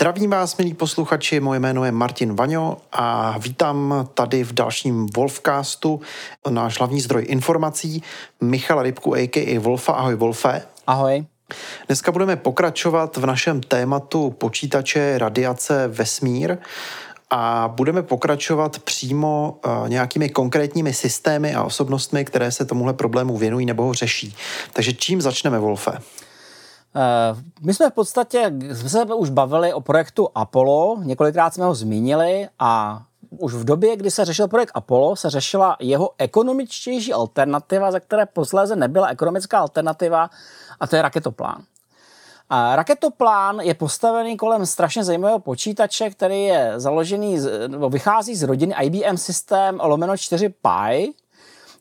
Zdravím vás, milí posluchači, moje jméno je Martin Vaňo a vítám tady v dalším Wolfcastu náš hlavní zdroj informací, Michal Rybku, a.k.a. Wolfa. Ahoj, Wolfe. Ahoj. Dneska budeme pokračovat v našem tématu počítače, radiace, vesmír a budeme pokračovat přímo uh, nějakými konkrétními systémy a osobnostmi, které se tomuhle problému věnují nebo ho řeší. Takže čím začneme, Wolfe? Eh, my jsme v podstatě, jsme se už bavili o projektu Apollo, několikrát jsme ho zmínili a už v době, kdy se řešil projekt Apollo, se řešila jeho ekonomičtější alternativa, za které posléze nebyla ekonomická alternativa, a to je raketoplán. A raketoplán je postavený kolem strašně zajímavého počítače, který je založený, nebo vychází z rodiny IBM System lomeno 4 Pi,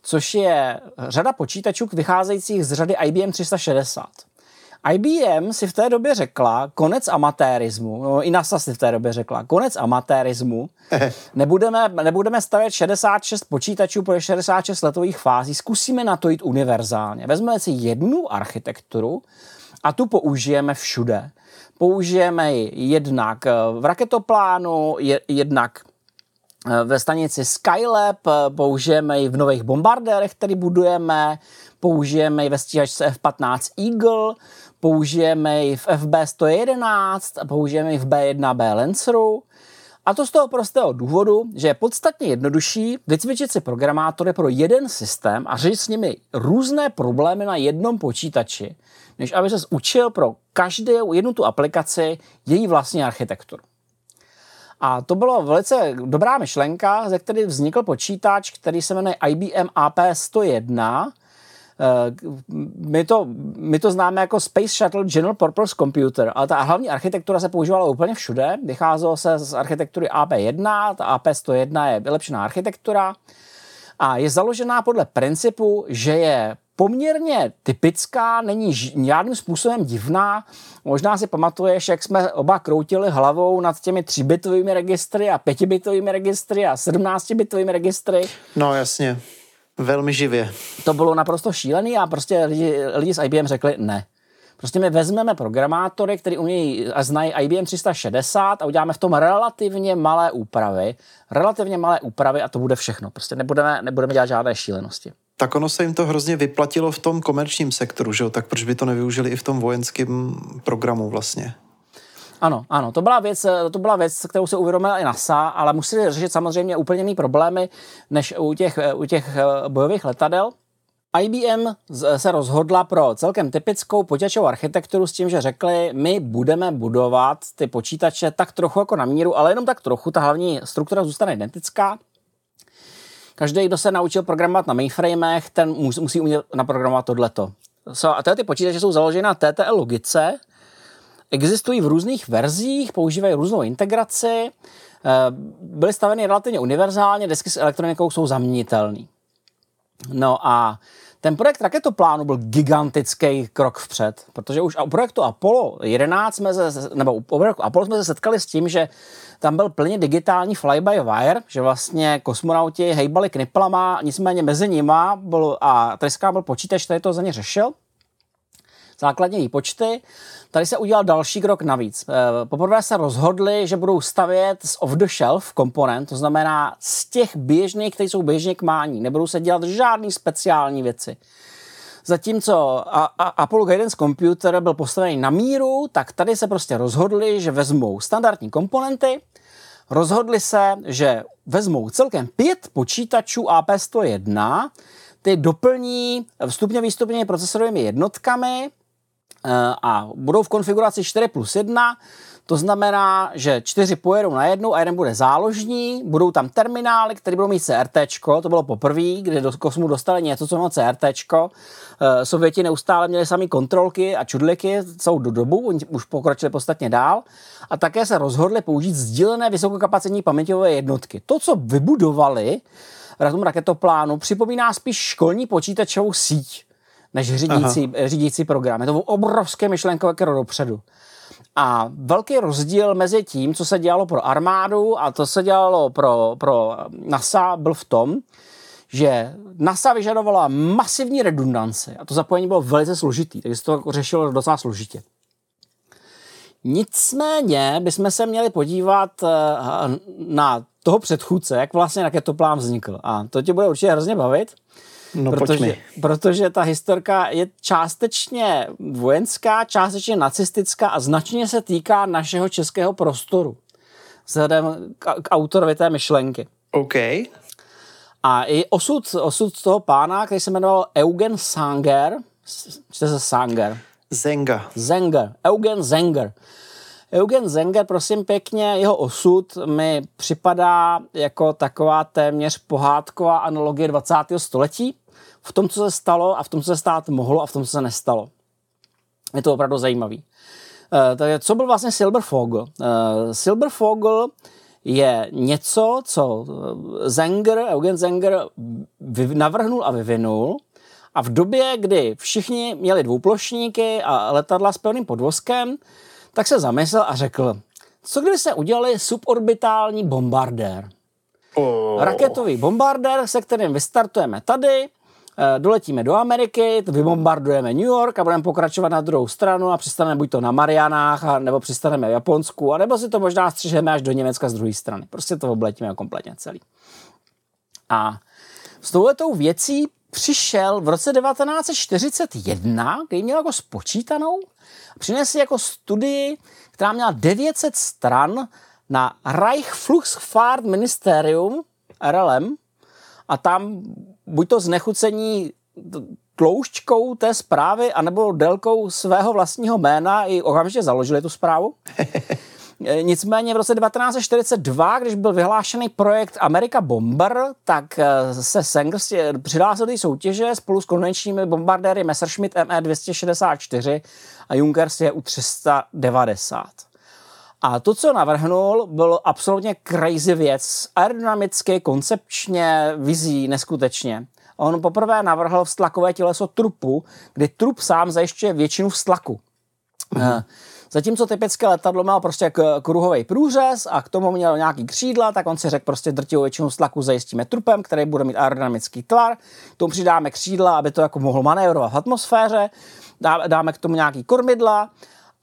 což je řada počítačů vycházejících z řady IBM 360. IBM si v té době řekla konec amatérismu, no i NASA si v té době řekla konec amatérismu, nebudeme, nebudeme stavět 66 počítačů pro 66 letových fází, zkusíme na to jít univerzálně. Vezmeme si jednu architekturu a tu použijeme všude. Použijeme ji jednak v raketoplánu, jednak ve stanici Skylab, použijeme ji v nových bombardérech, který budujeme, použijeme ji ve stíhačce F-15 Eagle, použijeme ji v FB 111 a použijeme ji v B1B Lanceru. A to z toho prostého důvodu, že je podstatně jednodušší vycvičit si programátory pro jeden systém a řešit s nimi různé problémy na jednom počítači, než aby se učil pro každou jednu tu aplikaci její vlastní architekturu. A to byla velice dobrá myšlenka, ze které vznikl počítač, který se jmenuje IBM AP101, Eh, my to, my to známe jako Space Shuttle General Purpose Computer, ale ta hlavní architektura se používala úplně všude. Vycházelo se z architektury AP1, ta AP101 je vylepšená architektura a je založená podle principu, že je poměrně typická, není žádným způsobem divná. Možná si pamatuješ, jak jsme oba kroutili hlavou nad těmi 3-bitovými registry a 5-bitovými registry a 17-bitovými registry. No jasně. Velmi živě. To bylo naprosto šílený a prostě lidi, lidi z IBM řekli ne. Prostě my vezmeme programátory, který umějí a znají IBM 360 a uděláme v tom relativně malé úpravy. Relativně malé úpravy a to bude všechno. Prostě nebudeme, nebudeme dělat žádné šílenosti. Tak ono se jim to hrozně vyplatilo v tom komerčním sektoru, že jo? Tak proč by to nevyužili i v tom vojenském programu vlastně? Ano, ano, to byla věc, to byla věc, kterou se uvědomila i NASA, ale museli řešit samozřejmě úplně jiný problémy než u těch, u těch eh, bojových letadel. IBM se rozhodla pro celkem typickou počítačovou architekturu s tím, že řekli, my budeme budovat ty počítače tak trochu jako na míru, ale jenom tak trochu, ta hlavní struktura zůstane identická. Každý, kdo se naučil programovat na mainframech, ten musí umět naprogramovat tohleto. So, a tyhle ty počítače jsou založeny na TTL logice, Existují v různých verzích, používají různou integraci, eh, byly staveny relativně univerzálně, desky s elektronikou jsou zaměnitelné. No a ten projekt raketoplánu byl gigantický krok vpřed, protože už u projektu Apollo 11 jsme se, nebo u projektu Apollo jsme se setkali s tím, že tam byl plně digitální fly-by-wire, že vlastně kosmonauti hejbali kniplama, nicméně mezi nima byl, a Treská byl počítač, který to za ně řešil, základní výpočty. Tady se udělal další krok navíc. Eh, poprvé se rozhodli, že budou stavět z off-the-shelf komponent, to znamená z těch běžných, které jsou běžně k mání. Nebudou se dělat žádné speciální věci. Zatímco Apollo Guidance Computer byl postavený na míru, tak tady se prostě rozhodli, že vezmou standardní komponenty, rozhodli se, že vezmou celkem pět počítačů AP101, ty doplní vstupně výstupně procesorovými jednotkami, a budou v konfiguraci 4 plus 1, to znamená, že čtyři pojedou na jednu a jeden bude záložní, budou tam terminály, které budou mít CRT, to bylo poprvé, kdy do kosmu dostali něco, co mělo CRT. Eh, Sověti neustále měli sami kontrolky a čudliky celou do dobu, oni už pokročili podstatně dál a také se rozhodli použít sdílené vysokokapacitní paměťové jednotky. To, co vybudovali, v tom raketoplánu připomíná spíš školní počítačovou síť než řídící, řídící program. Je to obrovské myšlenkové kero dopředu. A velký rozdíl mezi tím, co se dělalo pro armádu a to se dělalo pro, pro NASA, byl v tom, že NASA vyžadovala masivní redundanci a to zapojení bylo velice složitý, takže se to řešilo docela složitě. Nicméně bychom se měli podívat eh, na toho předchůdce, jak vlastně raketoplán vznikl. A to tě bude určitě hrozně bavit. No, protože, protože ta historka je částečně vojenská, částečně nacistická a značně se týká našeho českého prostoru. Vzhledem k, k autorovi té myšlenky. OK. A i osud, osud toho pána, který se jmenoval Eugen Sanger, čte se Sanger. Zenga. Zenger. Eugen Zenger. Eugen Zenger, prosím pěkně, jeho osud mi připadá jako taková téměř pohádková analogie 20. století v tom, co se stalo a v tom, co se stát mohlo a v tom, co se nestalo. Je to opravdu zajímavý. Uh, takže co byl vlastně Silberfogel? Uh, Silberfogel je něco, co Zenger, Eugen Zenger navrhnul a vyvinul a v době, kdy všichni měli dvouplošníky a letadla s pevným podvozkem, tak se zamyslel a řekl, co kdyby se udělali suborbitální bombardér? Oh. Raketový bombardér, se kterým vystartujeme tady, eh, doletíme do Ameriky, vybombardujeme New York a budeme pokračovat na druhou stranu a přistaneme buď to na Marianách, a nebo přistaneme v Japonsku, a nebo si to možná střižeme až do Německa z druhé strany. Prostě to obletíme kompletně celý. A s touhletou věcí přišel v roce 1941, kdy měl jako spočítanou, přinesl jako studii, která měla 900 stran na Reichsflugsfahrt Ministerium, RLM, a tam buď to znechucení tloušťkou té zprávy, anebo délkou svého vlastního jména i okamžitě založili tu zprávu. E, nicméně v roce 1942, když byl vyhlášený projekt America Bomber, tak e, se Sanger přihlásil do soutěže spolu s konvenčními bombardéry Messerschmitt ME-264 a Junkers je u 390. A to, co navrhnul, bylo absolutně crazy věc. Aerodynamicky, koncepčně, vizí neskutečně. On poprvé navrhl vztlakové těleso trupu, kdy trup sám zajišťuje většinu vztlaku. Mm-hmm. Zatímco typické letadlo mělo prostě kruhový průřez a k tomu mělo nějaký křídla, tak on si řekl prostě drtivou většinu stlaku zajistíme trupem, který bude mít aerodynamický tvar, k tomu přidáme křídla, aby to jako mohlo manévrovat v atmosféře, dáme k tomu nějaký kormidla.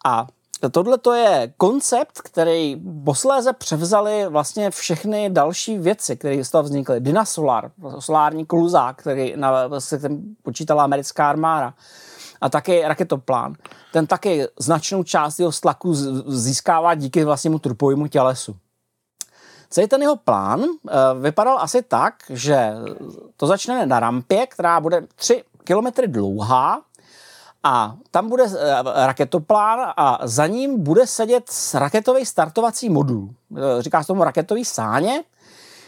A Tohle to je koncept, který posléze převzali vlastně všechny další věci, které z toho vznikly. Dynasolar, solární kluzák, který na, se počítala americká armáda a taky raketoplán. Ten taky značnou část jeho stlaku získává díky vlastnímu trupovému tělesu. Celý ten jeho plán uh, vypadal asi tak, že to začne na rampě, která bude 3 kilometry dlouhá a tam bude uh, raketoplán a za ním bude sedět raketový startovací modul. Uh, říká se tomu raketový sáně,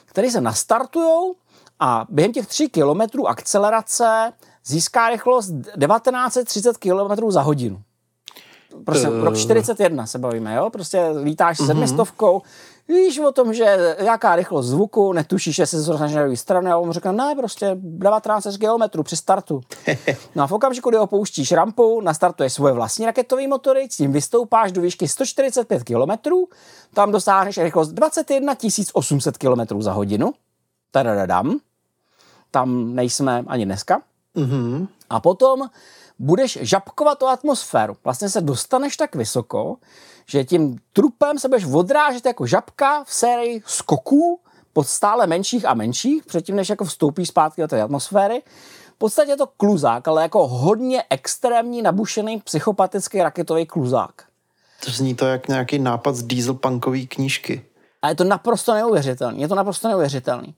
který se nastartujou a během těch 3 kilometrů akcelerace získá rychlost 1930 km za hodinu. Prostě uh. rok 41 se bavíme, jo? Prostě lítáš uh-huh. sedmistovkou, víš o tom, že jaká rychlost zvuku, netušíš, jestli se na druhé strany a on říká, ne, prostě 19 km při startu. No a v okamžiku, kdy opouštíš rampu, nastartuješ svoje vlastní raketové motory, s tím vystoupáš do výšky 145 km, tam dosáhneš rychlost 21 800 km za hodinu, tadadadam, tam nejsme ani dneska, Mm-hmm. A potom budeš žabkovat tu atmosféru. Vlastně se dostaneš tak vysoko, že tím trupem se budeš odrážet jako žabka v sérii skoků pod stále menších a menších, předtím než jako vstoupíš zpátky do té atmosféry. V podstatě je to kluzák, ale jako hodně extrémní, nabušený psychopatický raketový kluzák. To zní to jak nějaký nápad z dieselpunkové knížky. A je to naprosto neuvěřitelný. Je to naprosto neuvěřitelný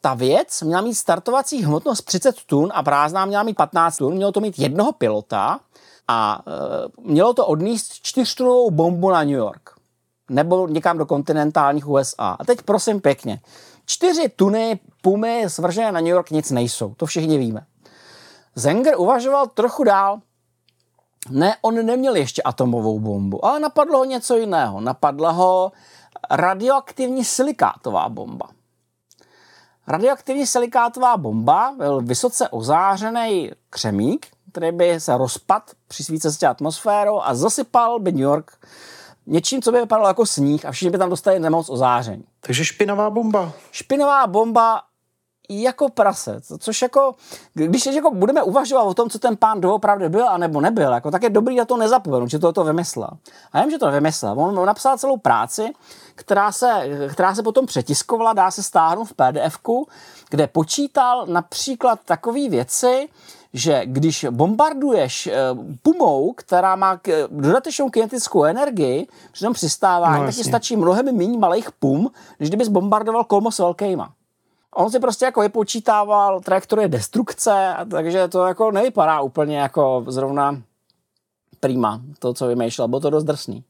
ta věc měla mít startovací hmotnost 30 tun a prázdná měla mít 15 tun, mělo to mít jednoho pilota a e, mělo to odníst čtyřtunovou bombu na New York nebo někam do kontinentálních USA. A teď prosím pěkně, čtyři tuny pumy svržené na New York nic nejsou, to všichni víme. Zenger uvažoval trochu dál. Ne, on neměl ještě atomovou bombu, ale napadlo ho něco jiného. Napadla ho radioaktivní silikátová bomba. Radioaktivní silikátová bomba byl vysoce ozářený křemík, který by se rozpad při svícestě atmosférou a zasypal by New York něčím, co by vypadalo jako sníh a všichni by tam dostali nemoc ozáření. Takže špinavá bomba. Špinavá bomba jako prase, což jako, když jako budeme uvažovat o tom, co ten pán doopravdy byl a nebo nebyl, jako, tak je dobrý na to nezapomenout, že to to vymyslel. A já vím, že to vymyslel. On, napsal celou práci, která se, která se potom přetiskovala, dá se stáhnout v pdf kde počítal například takové věci, že když bombarduješ eh, pumou, která má dodatečnou kinetickou energii při tom přistávání, no, tak ti stačí mnohem méně malých pum, než kdybys bombardoval kolmo s velkýma. On si prostě jako vypočítával trajektorie destrukce, takže to jako nevypadá úplně jako zrovna prima, to, co vymýšlel, bylo to dost drsný.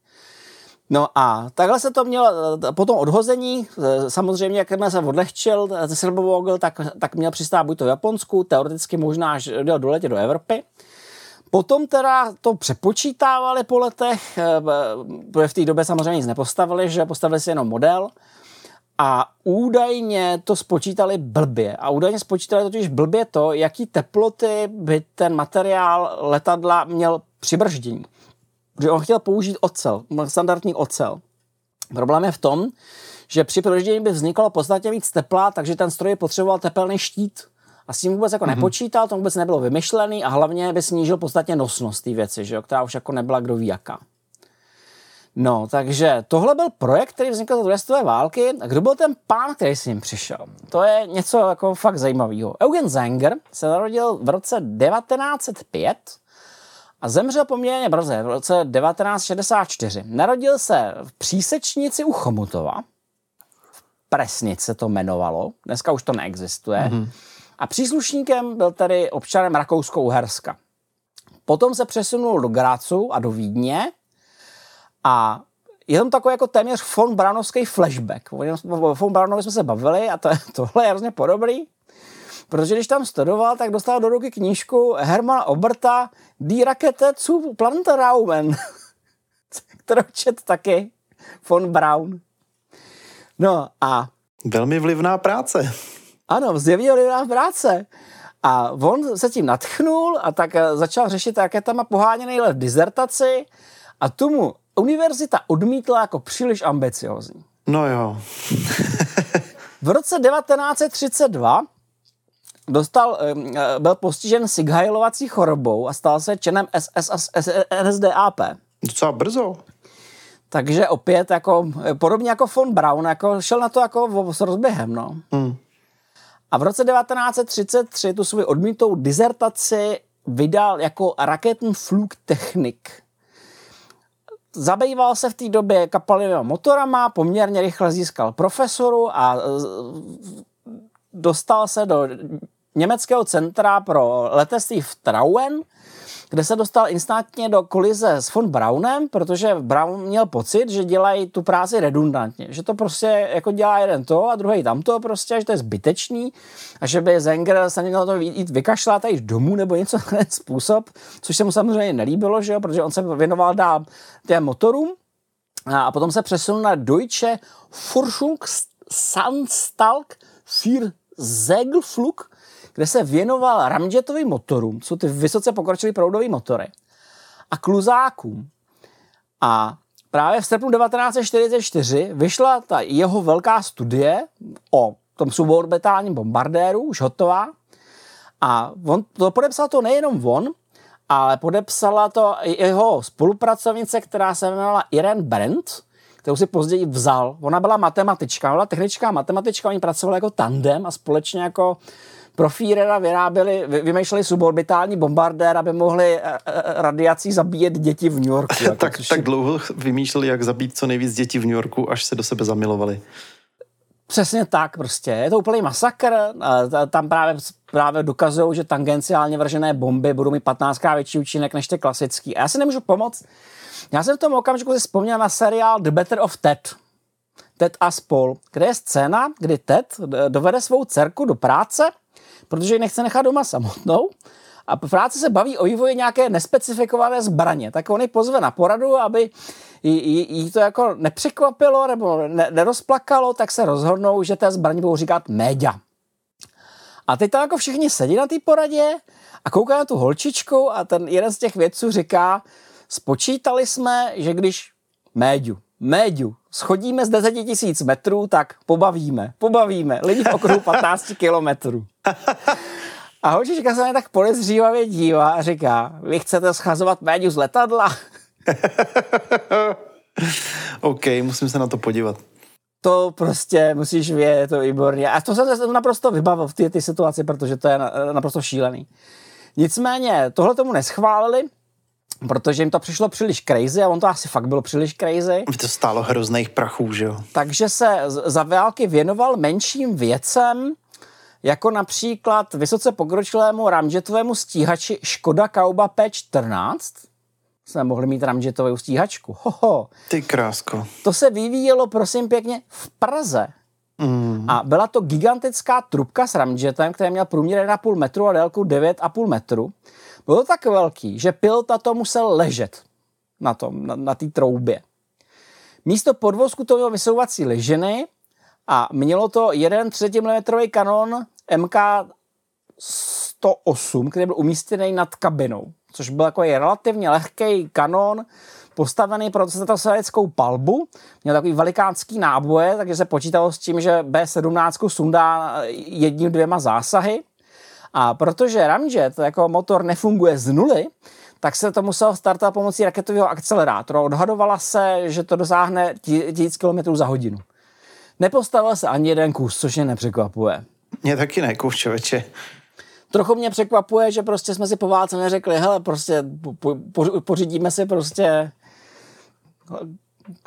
No a takhle se to mělo, po tom odhození, samozřejmě, jak se odlehčil ze Srbovogl, tak, tak měl přistát buď to v Japonsku, teoreticky možná až do letě do Evropy. Potom teda to přepočítávali po letech, protože v té době samozřejmě nic nepostavili, že postavili si jenom model a údajně to spočítali blbě. A údajně spočítali totiž blbě to, jaký teploty by ten materiál letadla měl při brždění. Protože on chtěl použít ocel, standardní ocel. Problém je v tom, že při brždění by vzniklo podstatě víc tepla, takže ten stroj potřeboval tepelný štít. A s tím vůbec jako mm-hmm. nepočítal, to vůbec nebylo vymyšlený a hlavně by snížil podstatě nosnost té věci, že jo, která už jako nebyla kdo ví jaká. No, takže tohle byl projekt, který vznikl za druhé světové války. A kdo byl ten pán, který s ním přišel? To je něco jako fakt zajímavého. Eugen Zenger se narodil v roce 1905 a zemřel poměrně brze, v roce 1964. Narodil se v přísečnici u Chomutova, v Presnici se to jmenovalo, dneska už to neexistuje. Mm-hmm. A příslušníkem byl tady občanem Rakousko-Uherska. Potom se přesunul do Gracu a do Vídně, a je tam takový jako téměř von Brownovský flashback. O von Brownovi jsme se bavili a to, tohle je hrozně podobný. Protože když tam studoval, tak dostal do ruky knížku Hermana Oberta Die Rakete zu Planteraumen, kterou čet taky von Braun. No a... Velmi vlivná práce. Ano, zjevně vlivná práce. A on se tím natchnul a tak začal řešit raketama poháněný v dizertaci a tomu univerzita odmítla jako příliš ambiciozní. No jo. v roce 1932 dostal, eh, byl postižen Sighailovací chorobou a stal se členem SS a NSDAP. Docela brzo. Takže opět jako, podobně jako von Braun, jako šel na to jako s rozběhem, no. Hmm. A v roce 1933 tu svou odmítou dizertaci vydal jako Raketenflugtechnik zabýval se v té době kapalovými motorama, poměrně rychle získal profesoru a e, dostal se do německého centra pro letectví v Trauen, kde se dostal instantně do kolize s von Braunem, protože Braun měl pocit, že dělají tu práci redundantně, že to prostě jako dělá jeden to a druhý tamto prostě, že to je zbytečný a že by Zenger se měl to jít vykašlat a jít domů nebo něco ten způsob, což se mu samozřejmě nelíbilo, že jo, protože on se věnoval dál těm motorům. A potom se přesunul na Deutsche Forschungsanstalk für Segelflug, kde se věnoval ramjetovým motorům, jsou ty vysoce pokročilé proudové motory, a kluzákům. A právě v srpnu 1944 vyšla ta jeho velká studie o tom suborbitálním bombardéru, už hotová. A on, to podepsal to nejenom on, ale podepsala to i jeho spolupracovnice, která se jmenovala Irene Brent, kterou si později vzal. Ona byla matematička, byla technická matematička, oni pracovali jako tandem a společně jako pro Führera vyráběli, vymýšleli suborbitální bombardér, aby mohli eh, eh, radiací zabíjet děti v New Yorku. Jako, tak, tak dlouho vymýšleli, jak zabít co nejvíc dětí v New Yorku, až se do sebe zamilovali. Přesně tak prostě. Je to úplný masakr. Tam právě, právě dokazují, že tangenciálně vržené bomby budou mít 15 větší účinek než ty klasický. A já si nemůžu pomoct. Já jsem v tom okamžiku si vzpomněl na seriál The Better of Ted. Ted a spol, kde je scéna, kdy Ted dovede svou dcerku do práce protože ji nechce nechat doma samotnou a v práci se baví o vývoji nějaké nespecifikované zbraně, tak on ji pozve na poradu, aby jí to jako nepřekvapilo nebo ne, nerozplakalo, tak se rozhodnou, že té zbraně budou říkat média. A teď tam jako všichni sedí na té poradě a koukají na tu holčičku a ten jeden z těch vědců říká, spočítali jsme, že když méďu, méďu, schodíme z 10 tisíc metrů, tak pobavíme, pobavíme lidi v okruhu 15 kilometrů. A holčička se mě tak podezřívavě dívá a říká, vy chcete schazovat méďu z letadla? OK, musím se na to podívat. To prostě musíš vědět, to výborně. A to se naprosto vybavil v té situaci, protože to je naprosto šílený. Nicméně, tohle tomu neschválili, protože jim to přišlo příliš crazy a on to asi fakt bylo příliš crazy. To stálo hrozných prachů, že jo? Takže se za války věnoval menším věcem, jako například vysoce pokročilému ramjetovému stíhači Škoda Kauba P14, jsme mohli mít ramjetovou stíhačku. Hoho. Ty krásko. To se vyvíjelo, prosím pěkně, v Praze. Mm. A byla to gigantická trubka s ramjetem, který měl průměr 1,5 metru a délku 9,5 metru. Bylo to tak velký, že pilot na to musel ležet na tom, na, na té troubě. Místo podvozku to mělo vysouvací leženy a mělo to 1 30 mm kanon MK 108, který byl umístěný nad kabinou, což byl jako relativně lehký kanon, postavený pro sovětskou palbu, měl takový velikánský náboje, takže se počítalo s tím, že B-17 sundá jedním, dvěma zásahy. A protože Ramjet jako motor nefunguje z nuly, tak se to muselo startovat pomocí raketového akcelerátoru. Odhadovala se, že to dosáhne 1000 km za hodinu. Nepostavil se ani jeden kus, což je nepřekvapuje. Mě taky ne, člověče. Trochu mě překvapuje, že prostě jsme si po válce neřekli, hele, prostě po, po, pořídíme si prostě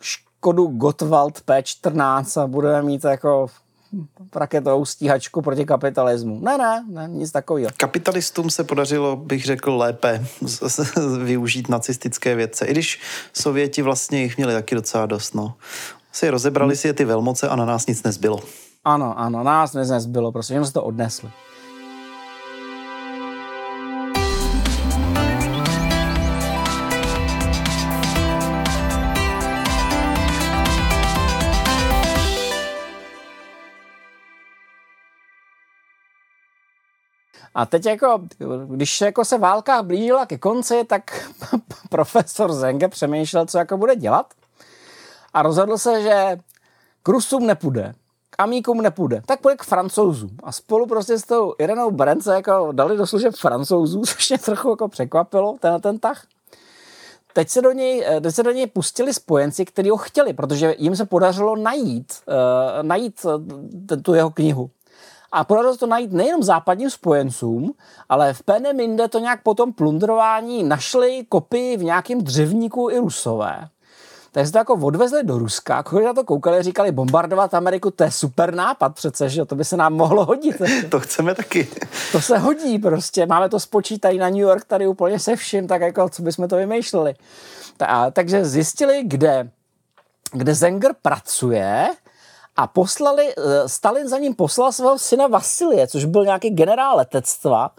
Škodu Gottwald P14 a budeme mít jako raketovou stíhačku proti kapitalismu. Ne, ne, ne, nic takového. Kapitalistům se podařilo, bych řekl, lépe využít nacistické vědce. I když Sověti vlastně jich měli taky docela dost, no. Si rozebrali si je ty velmoce a na nás nic nezbylo. Ano, ano, nás nic nezbylo, prostě jenom se to odnesli. A teď jako, když jako se válka blížila ke konci, tak profesor Zenge přemýšlel, co jako bude dělat. A rozhodl se, že k Rusům nepůjde, k Amíkům nepůjde, tak půjde k Francouzům. A spolu prostě s tou Irenou Brence jako dali do služeb Francouzů, což mě trochu jako překvapilo, ten, ten tah. Teď se, do něj, teď se do něj pustili spojenci, kteří ho chtěli, protože jim se podařilo najít, uh, najít uh, tu jeho knihu. A podařilo se to najít nejenom západním spojencům, ale v Peneminde to nějak potom plundrování našli kopii v nějakém dřevníku i rusové. Tak se to jako odvezli do Ruska, když na to koukali, říkali, bombardovat Ameriku, to je super nápad přece, že to by se nám mohlo hodit. to chceme taky. To se hodí prostě, máme to spočítají na New York tady úplně se vším, tak jako co bychom to vymýšleli. Ta, takže zjistili, kde, kde Zenger pracuje a poslali, eh, Stalin za ním poslal svého syna Vasilie, což byl nějaký generál letectva,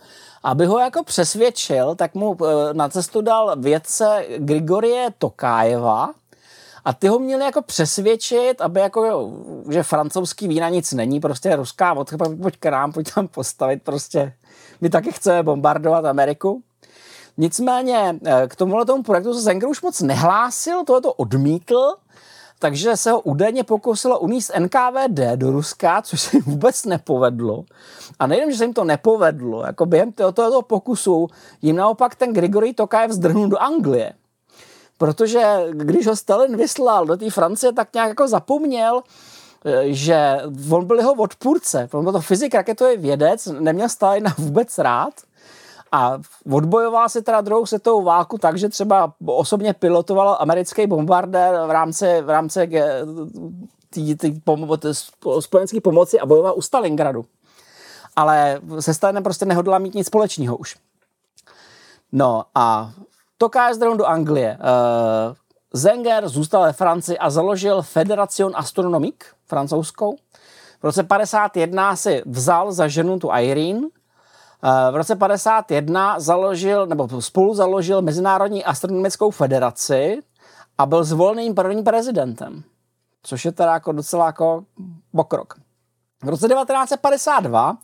aby ho jako přesvědčil, tak mu eh, na cestu dal vědce Grigorie Tokájeva, a ty ho měli jako přesvědčit, aby jako, že francouzský vína nic není, prostě ruská vodka, pojď k nám, pojď tam postavit, prostě my taky chceme bombardovat Ameriku. Nicméně eh, k tomuhle tomu projektu se Zenger už moc nehlásil, tohle to odmítl, takže se ho údajně pokusilo uníst NKVD do Ruska, což se jim vůbec nepovedlo. A nejenom, že se jim to nepovedlo, jako během tohoto pokusu jim naopak ten Grigory Tokajev zdrhnul do Anglie. Protože když ho Stalin vyslal do té Francie, tak nějak jako zapomněl, eh, že on byl jeho odpůrce. On byl to fyzik, raketový vědec, neměl Stalina vůbec rád a odbojoval si teda druhou světovou válku tak, že třeba osobně pilotoval americký bombardér v rámci, v rámci tý, tý pomo- spojenské pomoci a bojoval u Stalingradu. Ale se Stalinem prostě nehodla mít nic společného už. No a Toká zdrou do Anglie. Uh, Zenger zůstal ve Francii a založil Federation Astronomique francouzskou. V roce 51 si vzal za ženu tu Irene, Eh, v roce 51 založil, nebo spolu založil Mezinárodní astronomickou federaci a byl zvoleným prvním prezidentem. Což je teda jako docela jako pokrok. V roce 1952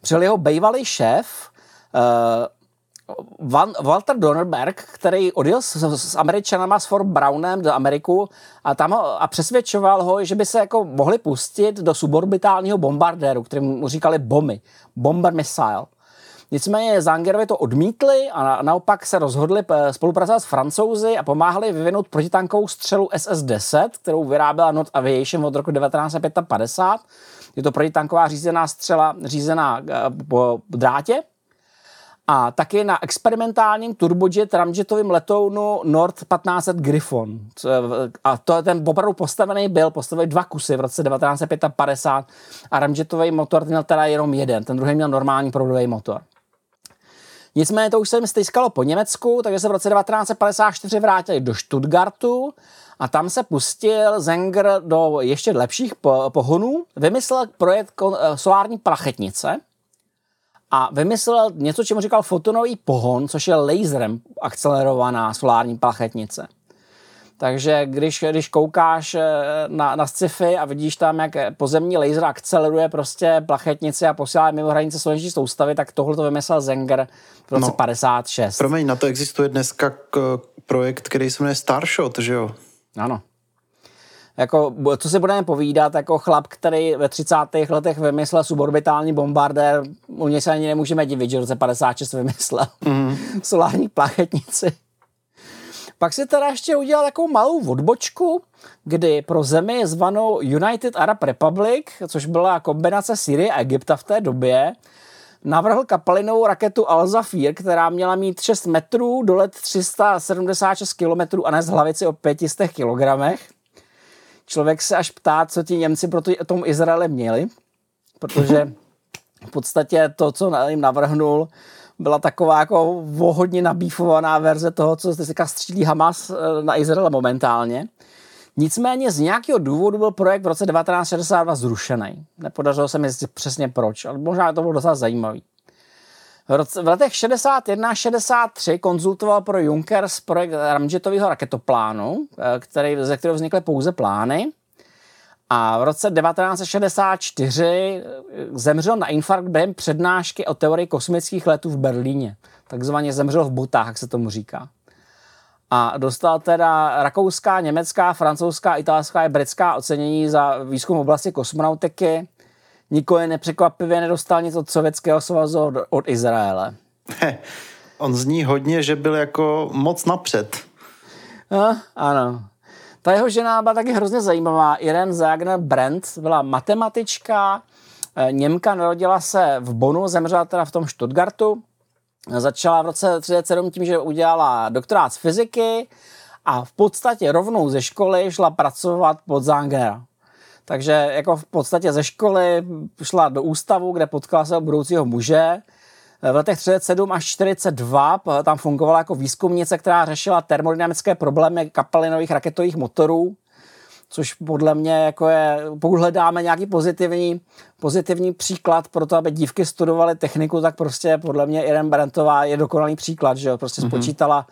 přijel jeho bývalý šéf, Van, Walter Donnerberg, který odjel s, s Američanama s Fort Brownem do Ameriku a tam ho, a přesvědčoval ho, že by se jako mohli pustit do suborbitálního bombardéru, který mu říkali bomby, bomber missile. Nicméně Zangerovi to odmítli a naopak se rozhodli spolupracovat s francouzi a pomáhali vyvinout protitankovou střelu SS-10, kterou vyráběla Not Aviation od roku 1955. Je to protitanková řízená střela řízená eh, po drátě a taky na experimentálním turbojet ramjetovým letounu Nord 1500 Griffon. A to ten opravdu postavený byl, postavili dva kusy v roce 1955 a ramjetový motor měl teda jenom jeden, ten druhý měl normální proudový motor. Nicméně to už se jim stýskalo po Německu, takže se v roce 1954 vrátili do Stuttgartu a tam se pustil Zenger do ještě lepších pohonů. Vymyslel projekt solární plachetnice, a vymyslel něco, čemu říkal fotonový pohon, což je laserem akcelerovaná solární plachetnice. Takže když, když koukáš eh, na, na sci-fi a vidíš tam, jak pozemní laser akceleruje prostě plachetnici a posílá mimo hranice sluneční soustavy, tak tohle to vymyslel Zenger v roce no, 56. Promiň, na to existuje dneska k, projekt, který se jmenuje Starshot, že jo? Ano jako, co si budeme povídat, jako chlap, který ve 30. letech vymyslel suborbitální bombardér, u něj se ani nemůžeme divit, že v roce 56 vymyslel mm. solární plachetnici. Pak si teda ještě udělal takovou malou odbočku, kdy pro zemi zvanou United Arab Republic, což byla kombinace Syrie a Egypta v té době, navrhl kapalinovou raketu Al Zafir, která měla mít 6 metrů, dolet 376 km a nes hlavici o 500 kg člověk se až ptá, co ti Němci pro tom Izraele měli, protože v podstatě to, co jim navrhnul, byla taková jako vohodně nabífovaná verze toho, co se říká střílí Hamas eh, na Izrael momentálně. Nicméně z nějakého důvodu byl projekt v roce 1962 zrušený. Nepodařilo se mi přesně proč, ale možná to bylo docela zajímavý. V, letech 61 63 konzultoval pro Junkers projekt ramjetového raketoplánu, eh, který, ze kterého vznikly pouze plány. A v roce 1964 eh, zemřel na infarkt během přednášky o teorii kosmických letů v Berlíně. Takzvaně zemřel v butách, jak se tomu říká. A dostal teda rakouská, německá, francouzská, italská a britská ocenění za výzkum oblasti kosmonautiky nikoli nepřekvapivě nedostal nic od Sovětského svazu od, od Izraele. He, on zní hodně, že byl jako moc napřed. No, ano. Ta jeho žena byla taky hrozně zajímavá. Irene Zagner Brandt byla matematička, eh, Němka narodila se v Bonu, zemřela teda v tom Stuttgartu. Začala v roce 1937 tím, že udělala doktorát z fyziky a v podstatě rovnou ze školy šla pracovat pod Zangnera. Takže jako v podstatě ze školy šla do ústavu, kde potkala se budoucího muže. V letech 37 až 42 tam fungovala jako výzkumnice, která řešila termodynamické problémy kapalinových raketových motorů, což podle mě jako je, pokud hledáme nějaký pozitivní, pozitivní příklad pro to, aby dívky studovaly techniku, tak prostě podle mě Irene Brentová je dokonalý příklad, že jo, prostě mm-hmm. spočítala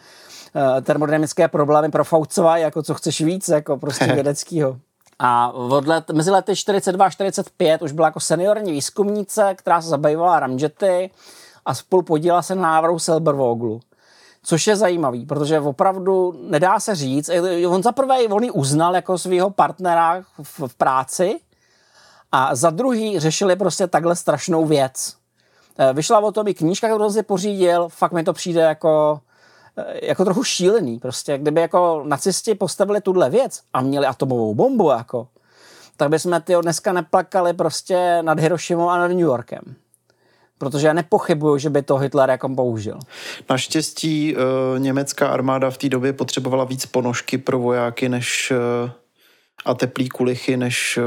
uh, termodynamické problémy pro Faucova, jako co chceš víc, jako prostě vědeckýho. A od let, mezi lety 42 a 45 už byla jako seniorní výzkumnice, která se zabývala ramjety a spolu podílela se na návrhu Silbervoglu. Což je zajímavý, protože opravdu nedá se říct, on za prvé on ji uznal jako svého partnera v, v práci a za druhý řešili prostě takhle strašnou věc. E, vyšla o tom i knížka, kterou si pořídil, fakt mi to přijde jako jako trochu šílený. Prostě kdyby jako nacisti postavili tuhle věc a měli atomovou bombu, jako, tak bychom ty dneska neplakali prostě nad Hirošimou a nad New Yorkem. Protože já nepochybuju, že by to Hitler jako použil. Naštěstí uh, německá armáda v té době potřebovala víc ponožky pro vojáky než uh, a teplý kulichy než,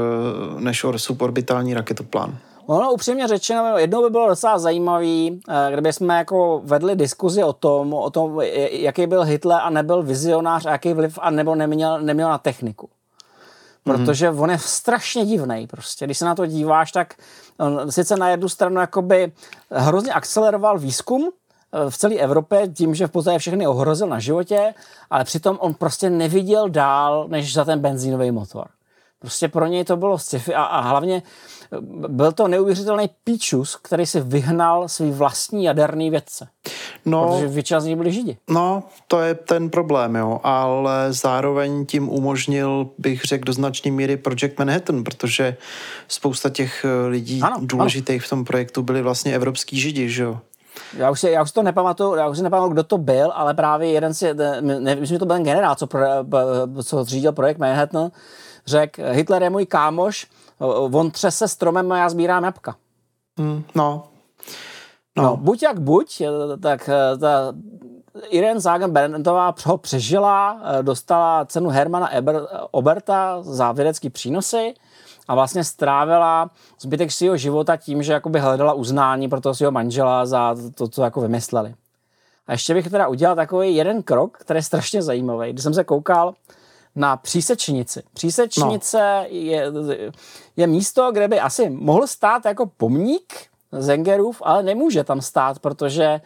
uh, než suborbitální raketoplán. Ono upřímně řečeno, jednou by bylo docela zajímavý, eh, kdyby jsme jako vedli diskuzi o tom, o tom, jaký byl Hitler a nebyl vizionář a jaký vliv a nebo neměl, neměl na techniku. Protože mm-hmm. on je strašně divný. Prostě. Když se na to díváš, tak on sice na jednu stranu jakoby hrozně akceleroval výzkum eh, v celé Evropě tím, že v podstatě všechny ohrozil na životě, ale přitom on prostě neviděl dál, než za ten benzínový motor. Prostě pro něj to bylo sci-fi a, a hlavně byl to neuvěřitelný píčus, který si vyhnal svý vlastní jaderný vědce. No, protože většina z nich byli židi. No, to je ten problém, jo, ale zároveň tím umožnil, bych řekl, do značné míry Project Manhattan, protože spousta těch eh, lidí ano, důležitých ano. v tom projektu byli vlastně evropský židi, že jo. Já už, si, já už to nepamatuju, já už si nepamatuju, kdo to byl, ale právě jeden si, nevím, že to byl ten generál, co, pro, co řídil projekt Manhattan, řekl, Hitler je můj kámoš, on třese stromem a já sbírám jabka. Mm, no. no. No, buď jak buď, tak eh, ta Irene Zagen Berentová ho přežila, eh, dostala cenu Hermana Eber, Oberta za vědecký přínosy a vlastně strávila zbytek svého života tím, že jakoby hledala uznání pro toho svého manžela za to, co jako vymysleli. A ještě bych teda udělal takový jeden krok, který je strašně zajímavý. Když jsem se koukal na přísečnici. Přísečnice no. je, je místo, kde by asi mohl stát jako pomník Zengerův, ale nemůže tam stát, protože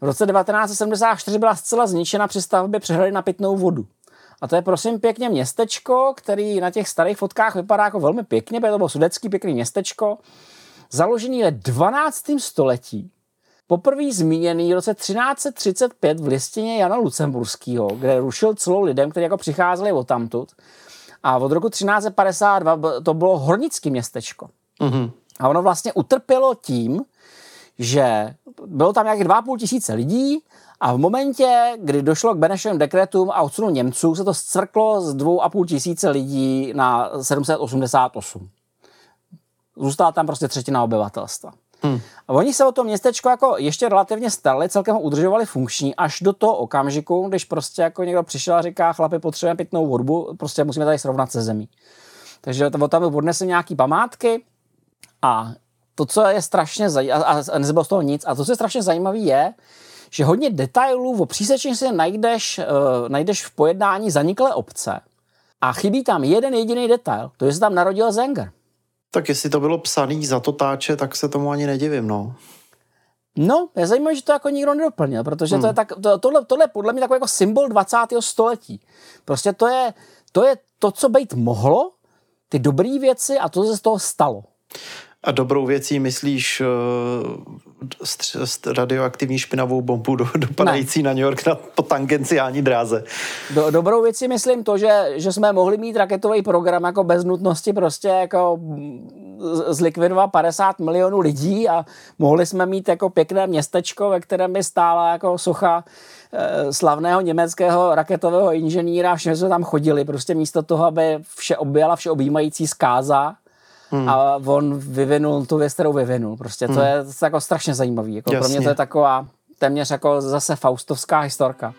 v roce 1974 byla zcela zničena při stavbě přehrady na pitnou vodu. A to je prosím pěkně městečko, který na těch starých fotkách vypadá jako velmi pěkně, protože to bylo sudecký pěkný městečko, založený ve 12. století poprvé zmíněný v roce 1335 v listině Jana Lucemburského, kde rušil celou lidem, kteří jako přicházeli od tamtud. A od roku 1352 to bylo hornické městečko. Mm-hmm. A ono vlastně utrpělo tím, že bylo tam nějakých 2,5 tisíce lidí a v momentě, kdy došlo k Benešovým dekretům a odsunu Němců, se to zcvrklo z 2,5 tisíce lidí na 788. Zůstala tam prostě třetina obyvatelstva. Hmm. A oni se o to městečko jako ještě relativně starali, celkem ho udržovali funkční až do toho okamžiku, když prostě jako někdo přišel a říká, chlapi, potřebujeme pitnou vodu, prostě musíme tady srovnat se zemí. Takže tam odnesli nějaký památky a to, co je strašně zajímavé, a, a z toho nic, a to, co je strašně zajímavé, je, že hodně detailů o přísečení si najdeš, uh, najdeš v pojednání zaniklé obce a chybí tam jeden jediný detail, to je, že se tam narodil Zenger. Tak jestli to bylo psaný za táče, tak se tomu ani nedivím, no. No, je zajímavé, že to jako nikdo nedoplnil, protože hmm. to je tak, to, tohle, tohle je podle mě takový jako symbol 20. století. Prostě to je, to je to, co být mohlo, ty dobré věci a to se z toho stalo. A dobrou věcí myslíš radioaktivní špinavou bombu do, dopadající ne. na New York na, po tangenciální dráze? Do, dobrou věcí myslím to, že, že jsme mohli mít raketový program jako bez nutnosti prostě jako zlikvidovat 50 milionů lidí a mohli jsme mít jako pěkné městečko, ve kterém by stála jako socha eh, slavného německého raketového inženýra, všichni jsme tam chodili, prostě místo toho, aby vše objela vše objímající zkáza, hmm. a on vyvinul tu věc, kterou vyvinul. Prostě to hmm. je jako strašně zajímavý. Jako pro mě to je taková téměř jako zase faustovská historka.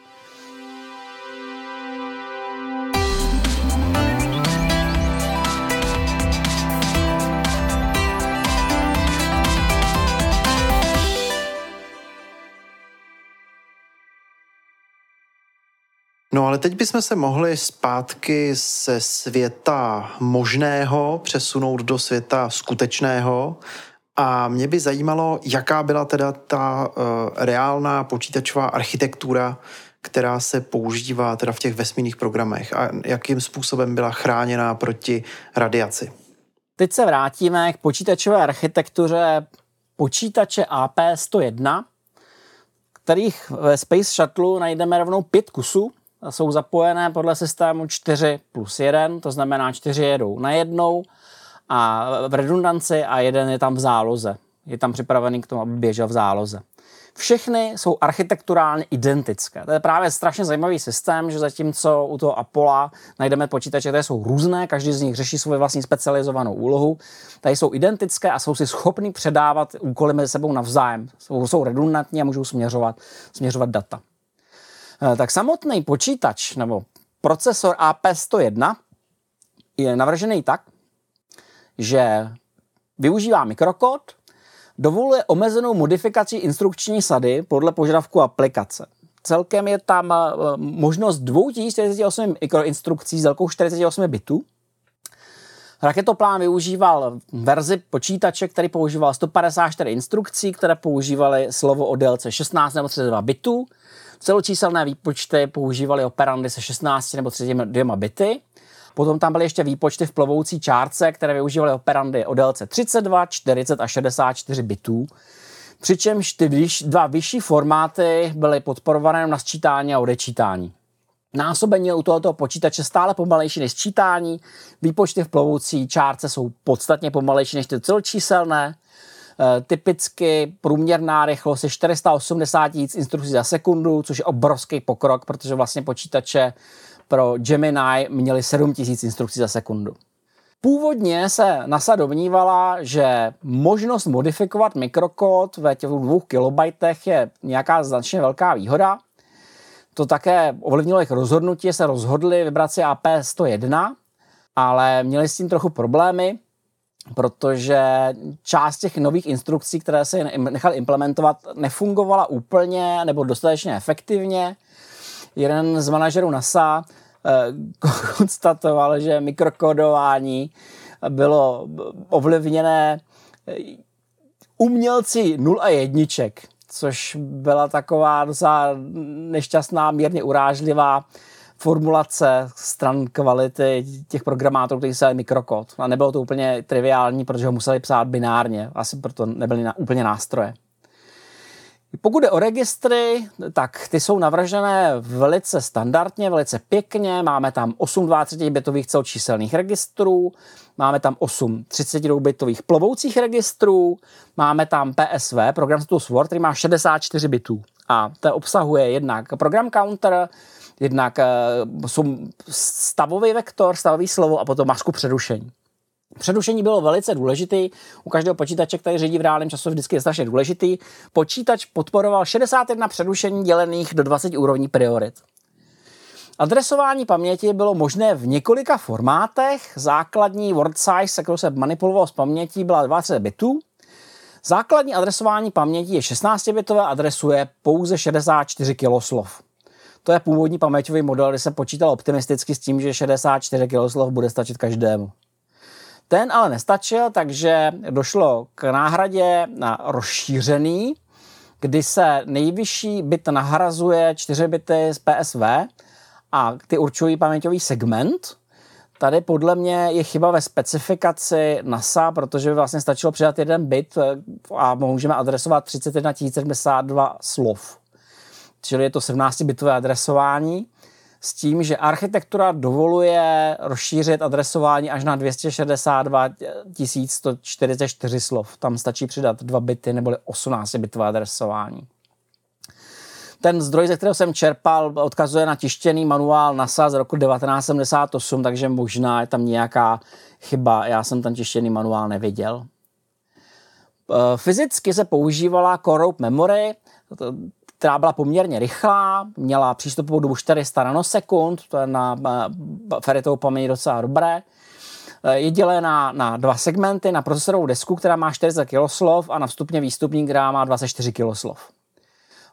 No ale teď bychom se mohli zpátky ze světa možného přesunout do světa skutečného a mě by zajímalo, jaká byla teda ta uh, reálná počítačová architektura, která se používá teda v těch vesmírných programech a jakým způsobem byla chráněná proti radiaci. Teď se vrátíme k počítačové architektuře počítače AP101, kterých ve Space Shuttle najdeme rovnou pět kusů jsou zapojené podle systému 4 plus 1, to znamená 4 jedou na jednou a v redundanci a jeden je tam v záloze. Je tam připravený k tomu, aby běžel v záloze. Všechny jsou architekturálně identické. To je právě strašně zajímavý systém, že zatímco u toho Apollo najdeme počítače, které jsou různé, každý z nich řeší svou vlastní specializovanou úlohu, tady jsou identické a jsou si schopni předávat úkoly mezi sebou navzájem. Jsou redundantní a můžou směřovat, směřovat data. Eh, tak samotný počítač nebo procesor AP101 je navržený tak, že využívá mikrokód, dovoluje omezenou modifikaci instrukční sady podle požadavku aplikace. Celkem je tam eh, možnost 2048 mikroinstrukcí s délkou 48 bitů. Raketoplán využíval verzi počítače, který používal 154 instrukcí, které používaly slovo o délce 16 nebo 32 bitů Celočíselné výpočty používali operandy se 16 nebo 32 bity Potom tam byly ještě výpočty v plovoucí čárce, které využívaly operandy o délce 32, 40 a 64 bitů. Přičemž ty dva vyšší formáty byly podporované na sčítání a odečítání. Násobení u tohoto počítače stále pomalejší než sčítání, výpočty v plovoucí čárce jsou podstatně pomalejší než ty celočíselné, typicky průměrná rychlost je 480 tisíc instrukcí za sekundu, což je obrovský pokrok, protože vlastně počítače pro Gemini měly 7000 instrukcí za sekundu. Původně se NASA domnívala, že možnost modifikovat mikrokód ve těch dvou kilobajtech je nějaká značně velká výhoda. To také ovlivnilo jejich rozhodnutí, se rozhodli vybrat si AP101, ale měli s tím trochu problémy, protože část těch nových instrukcí, které se nechal implementovat, nefungovala úplně nebo dostatečně efektivně. Jeden z manažerů NASA Eh, konstatoval, že mikrokodování bylo ovlivněné eh, umělci 0 a jedniček, což byla taková docela nešťastná, mírně urážlivá formulace stran kvality těch programátorů, kteří psali mikrokód. A nebylo to úplně triviální, protože ho museli psát binárně. Asi proto nebyly na, úplně nástroje. Pokud je o registry, tak ty jsou navržené velice standardně, velice pěkně. Máme tam 8 32-bitových celočíselných registrů, máme tam 8 32-bitových plovoucích registrů, máme tam PSV, program Tools Word, který má 64 bitů. A to obsahuje jednak program counter, jednak uh, stavový vektor, stavový slovo a potom masku přerušení. Předušení bylo velice důležitý. U každého počítače, který řídí v reálném času, vždycky je strašně důležitý. Počítač podporoval 61 předušení dělených do 20 úrovní priorit. Adresování paměti bylo možné v několika formátech. Základní word size, se kterou se manipuloval s pamětí, byla 20 bitů. Základní adresování paměti je 16-bitové, adresuje pouze 64 kiloslov. To je původní paměťový model, kdy se počítal optimisticky s tím, že 64 kiloslov bude stačit každému. Ten ale nestačil, takže došlo k náhradě na rozšířený, kdy se nejvyšší bit nahrazuje 4 bity z PSV a ty určují paměťový segment. Tady podle mě je chyba ve specifikaci NASA, protože by vlastně stačilo přidat jeden bit a můžeme adresovat 31 072 slov. Čili je to 17-bitové adresování s tím, že architektura dovoluje rozšířit adresování až na 262 144 slov. Tam stačí přidat dva bity neboli 18 bitové adresování. Ten zdroj, ze kterého jsem čerpal, odkazuje na tištěný manuál NASA z roku 1978, takže možná je tam nějaká chyba. Já jsem ten tištěný manuál neviděl. Fyzicky se používala Core Memory, která byla poměrně rychlá, měla přístupovou dobu 400 nanosekund, to je na eh, feritovou paměť docela dobré. Eh, je dělená na dva segmenty, na procesorovou desku, která má 40 kiloslov a na vstupně výstupní, která má 24 kiloslov.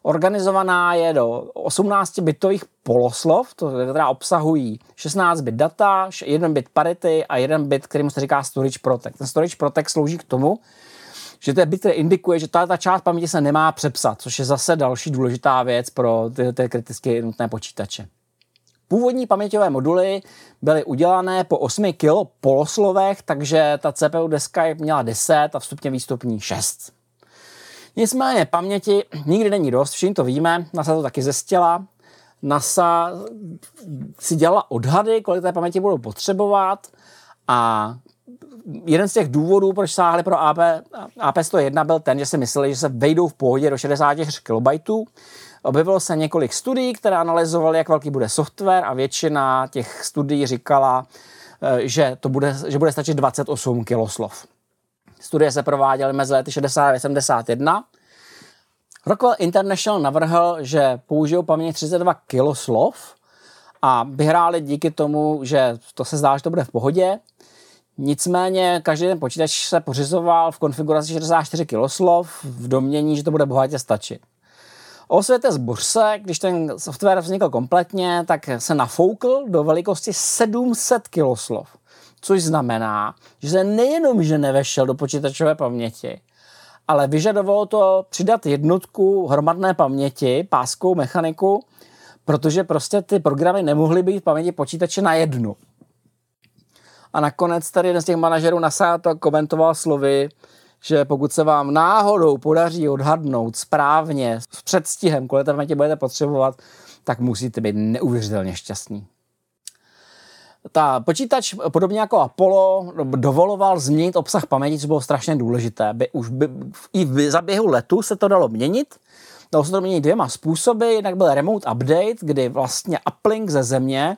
Organizovaná je do 18 bitových poloslov, to, která obsahují 16 bit data, 1 bit parity a 1 bit, kterým se říká storage protect. Ten storage protect slouží k tomu, že to je bit, indikuje, že ta, ta část paměti se nemá přepsat, což je zase další důležitá věc pro ty, ty kriticky nutné počítače. Původní paměťové moduly byly udělané po 8 kg poloslovech, takže ta CPU deska měla 10 a vstupně výstupní 6. Nicméně paměti nikdy není dost, všichni to víme, NASA to taky zjistila. NASA si dělala odhady, kolik té paměti budou potřebovat a jeden z těch důvodů, proč sáhli pro AP, AP101 byl ten, že si mysleli, že se vejdou v pohodě do 64 KB. Objevilo se několik studií, které analyzovaly, jak velký bude software a většina těch studií říkala, eh, že, to bude, že bude stačit 28 kiloslov. Studie se prováděly mezi lety 60 a 71. Rockwell International navrhl, že použijou paměť 32 kiloslov a vyhráli díky tomu, že to se zdá, že to bude v pohodě. Nicméně každý ten počítač se pořizoval v konfiguraci 64 kiloslov v domění, že to bude bohatě stačit. O světě z burse, když ten software vznikl kompletně, tak se nafoukl do velikosti 700 kiloslov. Což znamená, že se nejenom, že nevešel do počítačové paměti, ale vyžadovalo to přidat jednotku hromadné paměti, páskou mechaniku, protože prostě ty programy nemohly být v paměti počítače na jednu. A nakonec tady jeden z těch manažerů NASA to komentoval slovy, že pokud se vám náhodou podaří odhadnout správně s předstihem, kolik tam tě budete potřebovat, tak musíte být neuvěřitelně šťastný. Ta počítač, podobně jako Apollo, dovoloval změnit obsah paměti, což bylo strašně důležité. By, už by, I v zaběhu letu se to dalo měnit. Dalo se to měnit dvěma způsoby. Jednak byl remote update, kdy vlastně uplink ze země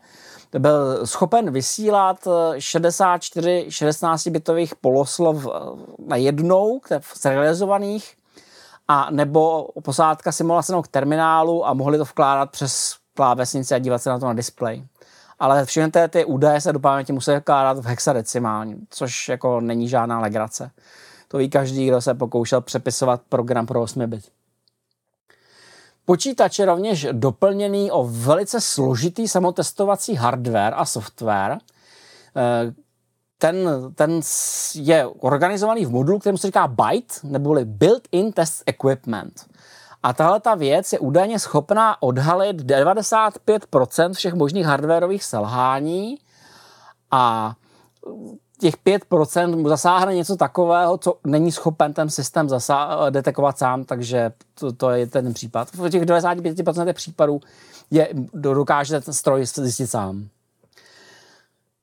byl schopen vysílat 64 16-bitových poloslov eh, na jednou, serializovaných, a nebo posádka simulace k terminálu a mohli to vkládat přes klávesnici a dívat se na to na displej. Ale všechny ty, ty údaje se do paměti musí vkládat v hexadecimální, což jako není žádná legrace. To ví každý, kdo se pokoušel přepisovat program pro 8 bit. Počítač je rovněž doplněný o velice složitý samotestovací hardware a software. Eh, ten, ten je organizovaný v modulu, kterému se říká BITE, neboli Built-in Test Equipment. A tahle ta věc je údajně schopná odhalit 95% všech možných hardwareových selhání a těch 5% mu zasáhne něco takového, co není schopen ten systém zasá- detekovat sám, takže to, to je ten případ. V těch 95% případů je, dokáže ten stroj zjistit sám.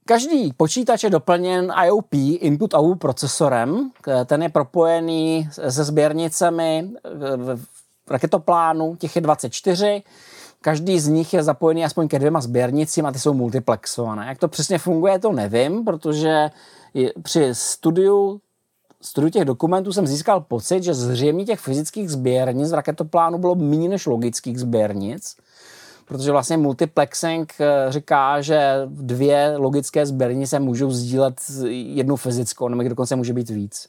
Každý počítač je doplněn IOP, input output procesorem, ten je propojený se sběrnicemi v raketoplánu, těch je 24, Každý z nich je zapojený aspoň ke dvěma sběrnicím a ty jsou multiplexované. Jak to přesně funguje, to nevím, protože při studiu studiu těch dokumentů jsem získal pocit, že zřejmě těch fyzických sběrnic v raketoplánu bylo méně než logických sběrnic, protože vlastně multiplexing eh, říká, že dvě logické sběrnice můžou sdílet jednu fyzickou, nebo dokonce může být víc.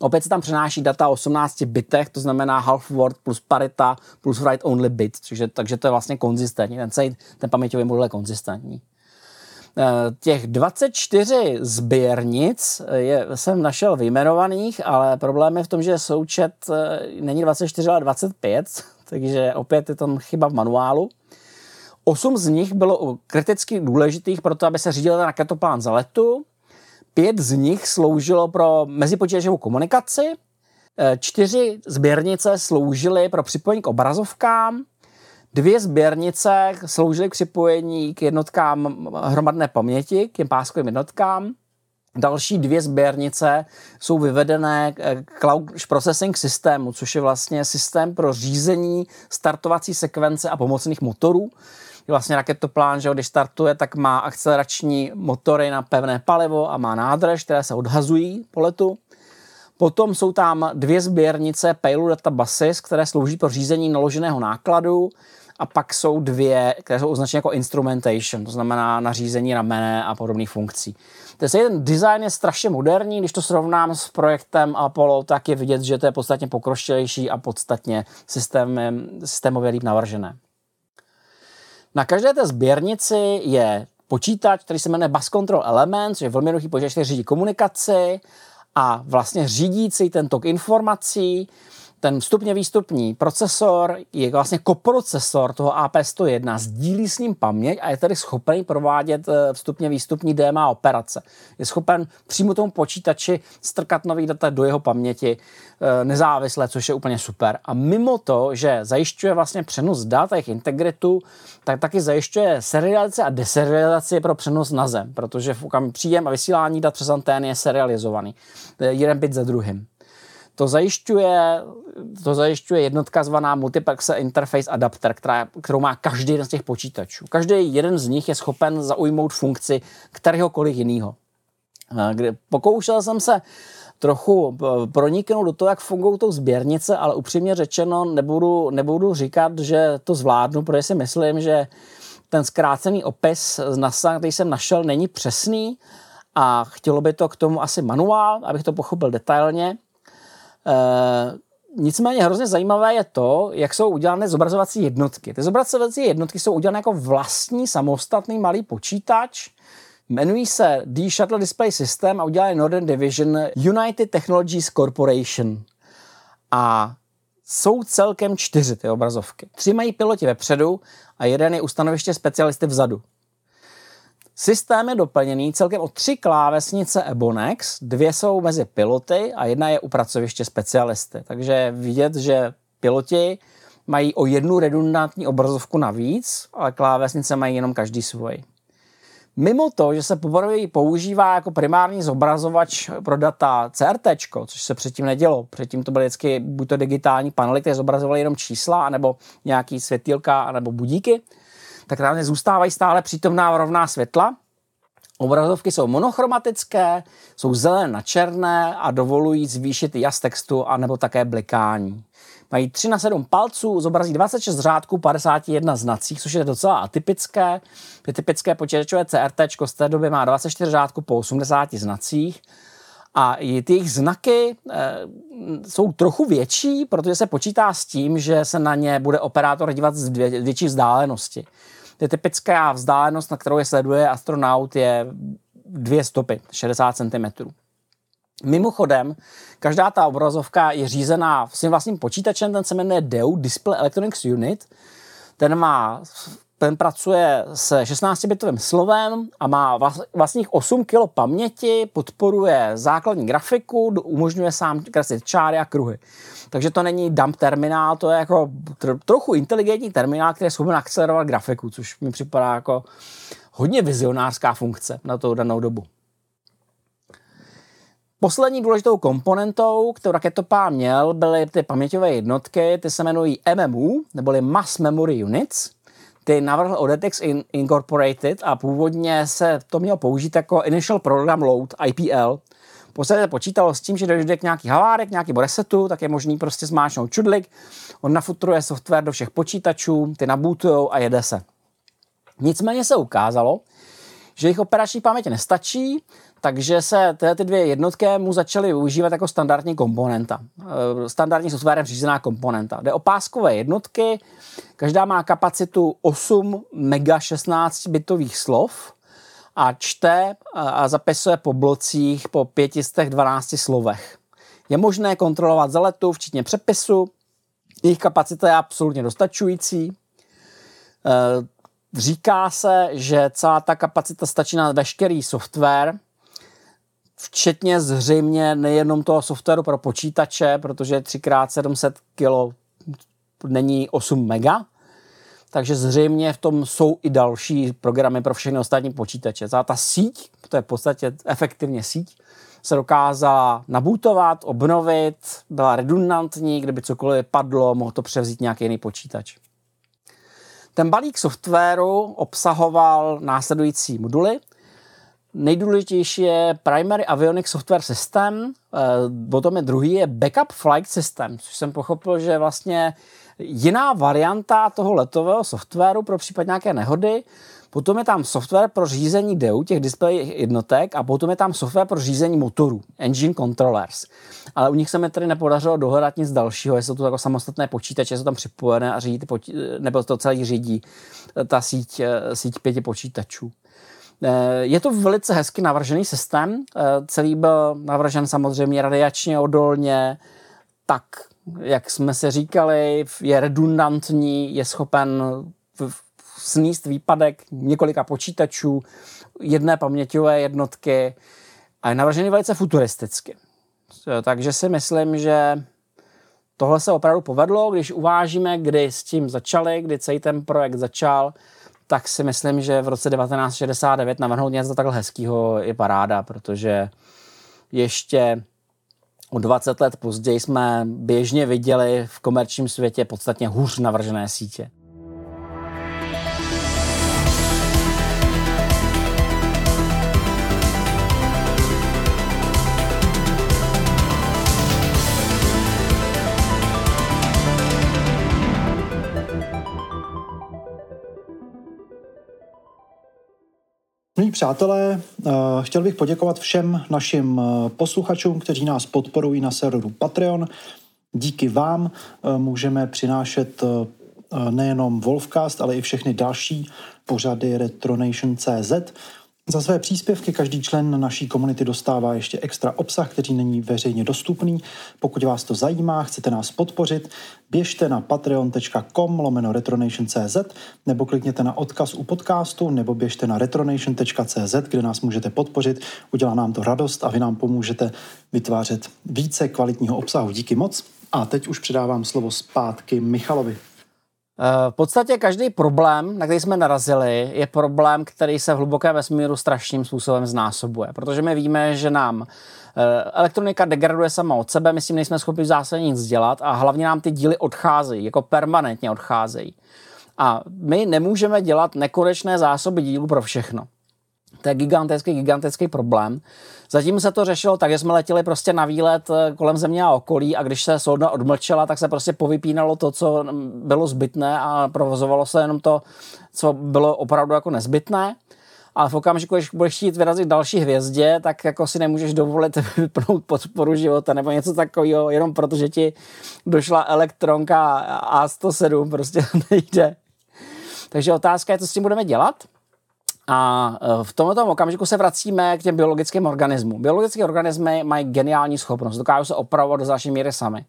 Opět se tam přenáší data o 18 bitech, to znamená half word plus parita plus write only bit, takže, takže to je vlastně konzistentní, ten celý ten paměťový modul je konzistentní. Eh, těch 24 sběrnic je, jsem našel vyjmenovaných, ale problém je v tom, že součet eh, není 24, ale 25, takže opět je tam chyba v manuálu. Osm z nich bylo kriticky důležitých pro to, aby se řídil ten raketoplán za letu. Pět z nich sloužilo pro mezipočítačovou komunikaci, eh, čtyři sběrnice sloužily pro připojení k obrazovkám, dvě sběrnice sloužily k připojení k jednotkám hromadné paměti, k těm páskovým jednotkám, Další dvě sběrnice jsou vyvedené k Cloud Processing systému, což je vlastně systém pro řízení startovací sekvence a pomocných motorů vlastně raketoplán, že když startuje, tak má akcelerační motory na pevné palivo a má nádrž, které se odhazují po letu. Potom jsou tam dvě sběrnice Payload Data Buses, které slouží pro řízení naloženého nákladu a pak jsou dvě, které jsou označeny jako instrumentation, to znamená nařízení ramene a podobných funkcí. Ten design je strašně moderní, když to srovnám s projektem Apollo, tak je vidět, že to je podstatně pokročilejší a podstatně systém, systémově líp navržené. Na každé té sběrnici je počítač, který se jmenuje Bus Control Element, což je velmi jednoduchý počítač, který řídí komunikaci a vlastně řídící ten tok informací ten vstupně výstupní procesor je vlastně koprocesor toho AP101, sdílí s ním paměť a je tedy schopen provádět eh, vstupně výstupní DMA operace. Je schopen přímo tomu počítači strkat nový data do jeho paměti eh, nezávisle, což je úplně super. A mimo to, že zajišťuje vlastně přenos dat a jejich integritu, tak taky zajišťuje serializaci a deserializaci pro přenos na zem, protože příjem a vysílání dat přes antény je serializovaný. Jeden bit za druhým. To zajišťuje, to zajišťuje jednotka zvaná Multiplex Interface Adapter, která, kterou má každý jeden z těch počítačů. Každý jeden z nich je schopen zaujmout funkci kteréhokoliv jiného. Pokoušel jsem se trochu eh, proniknout do toho, jak fungují tou sběrnice, ale upřímně řečeno nebudu, nebudu říkat, že to zvládnu, protože si myslím, že ten zkrácený opis z NASA, který jsem našel, není přesný a chtělo by to k tomu asi manuál, abych to pochopil detailně. Uh, nicméně hrozně zajímavé je to, jak jsou udělané zobrazovací jednotky. Ty zobrazovací jednotky jsou udělané jako vlastní samostatný malý počítač, Jmenují se D-Shuttle Display System a udělali Northern Division United Technologies Corporation. A jsou celkem čtyři ty obrazovky. Tři mají piloti vepředu a jeden je ustanoviště specialisty vzadu. Systém je doplněný celkem o tři klávesnice Ebonex, dvě jsou mezi piloty a jedna je u pracoviště specialisty. Takže vidět, že piloti mají o jednu redundantní obrazovku navíc, ale klávesnice mají jenom každý svůj. Mimo to, že se poprvé používá jako primární zobrazovač pro data CRT, což se předtím nedělo. Předtím to byly vždycky buď to digitální panely, které zobrazovaly jenom čísla, nebo nějaký světýlka, nebo budíky, tak tam zůstávají stále přítomná rovná světla. Obrazovky jsou monochromatické, jsou zelené na černé a dovolují zvýšit jas textu anebo také blikání. Mají 3 na 7 palců, zobrazí 26 řádků 51 znacích, což je docela atypické. Typické počítačové CRT z té doby má 24 řádků po 80 znacích. A ty jejich znaky e, jsou trochu větší, protože se počítá s tím, že se na ně bude operátor dívat z větší vzdálenosti. Ty typická vzdálenost, na kterou je sleduje astronaut, je dvě stopy, 60 cm. Mimochodem, každá ta obrazovka je řízená svým vlastním počítačem, ten se jmenuje DEU, Display Electronics Unit. Ten má ten pracuje s 16-bitovým slovem a má vlastních 8 kg paměti, podporuje základní grafiku, umožňuje sám kreslit čáry a kruhy. Takže to není dump terminál, to je jako trochu inteligentní terminál, který je schopen akcelerovat grafiku, což mi připadá jako hodně vizionářská funkce na tu danou dobu. Poslední důležitou komponentou, kterou raketopá měl, byly ty paměťové jednotky, ty se jmenují MMU, neboli Mass Memory Units. Ty navrhl Odetex Incorporated a původně se to mělo použít jako Initial Program Load, IPL. Posledně počítalo s tím, že dojde k nějaký havárek, nějaký resetu, tak je možný prostě zmáčknout čudlik, on nafutruje software do všech počítačů, ty nabutujou a jede se. Nicméně se ukázalo, že jejich operační paměť nestačí, takže se tyhle ty dvě jednotky mu začaly využívat jako standardní komponenta. Eh, standardní softwarem řízená komponenta. Jde o páskové jednotky, každá má kapacitu 8 mega 16 bitových slov a čte a zapisuje po blocích po 512 slovech. Je možné kontrolovat zaletu, včetně přepisu, jejich kapacita je absolutně dostačující. Eh, říká se, že celá ta kapacita stačí na veškerý software, včetně zřejmě nejenom toho softwaru pro počítače, protože 3x700 kg není 8 mega, takže zřejmě v tom jsou i další programy pro všechny ostatní počítače. Za ta síť, to je v podstatě efektivně síť, se dokázala nabutovat, obnovit, byla redundantní, kdyby cokoliv padlo, mohl to převzít nějaký jiný počítač. Ten balík softwaru obsahoval následující moduly – Nejdůležitější je Primary Avionics Software System, eh, potom je druhý je Backup Flight System, což jsem pochopil, že vlastně jiná varianta toho letového softwaru pro případ nějaké nehody. Potom je tam software pro řízení DEU, těch display jednotek, a potom je tam software pro řízení motorů, engine controllers. Ale u nich se mi tedy nepodařilo dohledat nic dalšího, jestli jsou to jako samostatné počítače, jsou tam připojené a řídí počí- nebo to celý řídí ta síť, eh, síť pěti počítačů. Eh, je to velice hezky navržený systém. Eh, celý byl navržen samozřejmě radiačně odolně, tak, jak jsme si říkali, je redundantní, je schopen sníst výpadek několika počítačů, jedné paměťové jednotky a je navržený velice futuristicky. Eh, takže si myslím, že tohle se opravdu povedlo, když uvážíme, kdy s tím začali, kdy celý ten projekt začal, tak si myslím, že v roce 1969 navrhnout něco takhle hezkého je paráda, protože ještě o 20 let později jsme běžně viděli v komerčním světě podstatně hůř navržené sítě. Milí přátelé, eh, chtěl bych poděkovat všem našim eh, posluchačům, kteří nás podporují na serveru Patreon. Díky vám eh, můžeme přinášet nejenom Wolfcast, ale i všechny další pořady Retronation.cz Za své příspěvky každý člen naší komunity dostává ještě extra obsah, který není veřejně dostupný. Pokud vás to zajímá, chcete nás podpořit, běžte na patreon.com lomeno retronation.cz nebo klikněte na odkaz u podcastu nebo běžte na retronation.cz, kde nás můžete podpořit. Udělá nám to radost a vy nám pomůžete vytvářet více kvalitního obsahu. Díky moc. A teď už předávám slovo zpátky Michalovi. Eh, v podstatě každý problém, na který jsme narazili, je problém, který se v hlubokém vesmíru strašným způsobem znásobuje. Protože my víme, že nám eh, elektronika degraduje sama od sebe, my s tím nejsme schopni v zásadě nic dělat a hlavně nám ty díly odcházejí, jako permanentně odcházejí. A my nemůžeme dělat nekonečné zásoby dílů pro všechno. To je gigantický, gigantický problém. Zatím se to řešilo tak, že jsme letěli prostě na výlet eh, kolem země a okolí a když se soudna odmlčela, tak se prostě povypínalo to, co bylo zbytné a provozovalo se jenom to, co bylo opravdu jako nezbytné. A v okamžiku, když budeš chtít vyrazit další hvězdě, tak jako si nemůžeš dovolit vypnout podporu života nebo něco takového, jenom protože ti došla elektronka A107, prostě nejde. Takže otázka je, co s tím budeme dělat. A e, v tomto okamžiku se vracíme k těm biologickým organismům. Biologické organismy mají geniální schopnost, dokážou se opravovat do značné míry sami.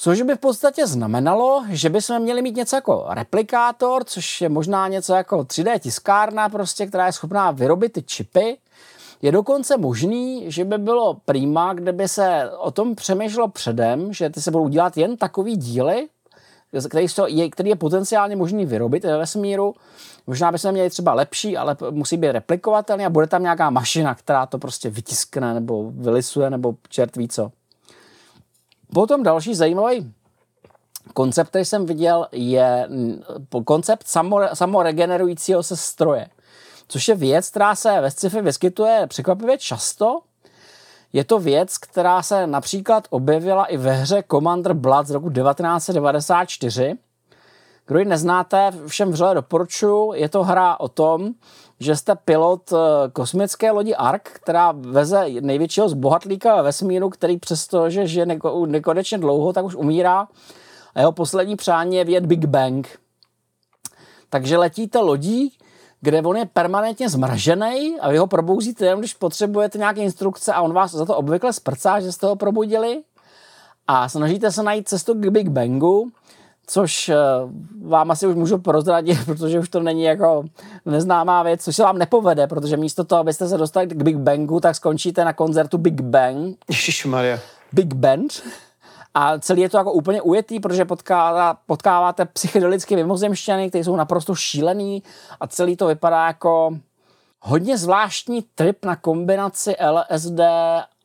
Což by v podstatě znamenalo, že bychom měli mít něco jako replikátor, což je možná něco jako 3D tiskárna, prostě, která je schopná vyrobit ty čipy. Je dokonce možný, že by bylo prýma, kdyby se o tom přemýšlelo předem, že ty se budou dělat jen takový díly, který, je, potenciálně možný vyrobit ve vesmíru. Možná bychom měli třeba lepší, ale musí být replikovatelný a bude tam nějaká mašina, která to prostě vytiskne nebo vylisuje nebo čert ví co. Potom další zajímavý koncept, který jsem viděl, je koncept samo, samoregenerujícího se stroje. Což je věc, která se ve sci-fi vyskytuje překvapivě často je to věc, která se například objevila i ve hře Commander Blood z roku 1994. Kdo ji neznáte, všem vřele doporučuji. Je to hra o tom, že jste pilot eh, kosmické lodi Ark, která veze největšího zbohatlíka ve vesmíru, který přesto, že žije neko, nekonečně dlouho, tak už umírá. A jeho poslední přání je vědět Big Bang. Takže letíte lodí, kde on je permanentně zmražený a vy ho probouzíte jenom, když potřebujete nějaké instrukce a on vás za to obvykle sprcá, že jste ho probudili a snažíte se najít cestu k Big Bangu, což eh, vám asi už můžu prozradit, protože už to není jako neznámá věc, což se vám nepovede, protože místo toho, abyste se dostali k Big Bangu, tak skončíte na koncertu Big Bang. Ježišmarja. Big Band a celý je to jako úplně ujetý, protože potkává, potkáváte psychedelické mimozemšťany, které jsou naprosto šílený a celý to vypadá jako hodně zvláštní trip na kombinaci LSD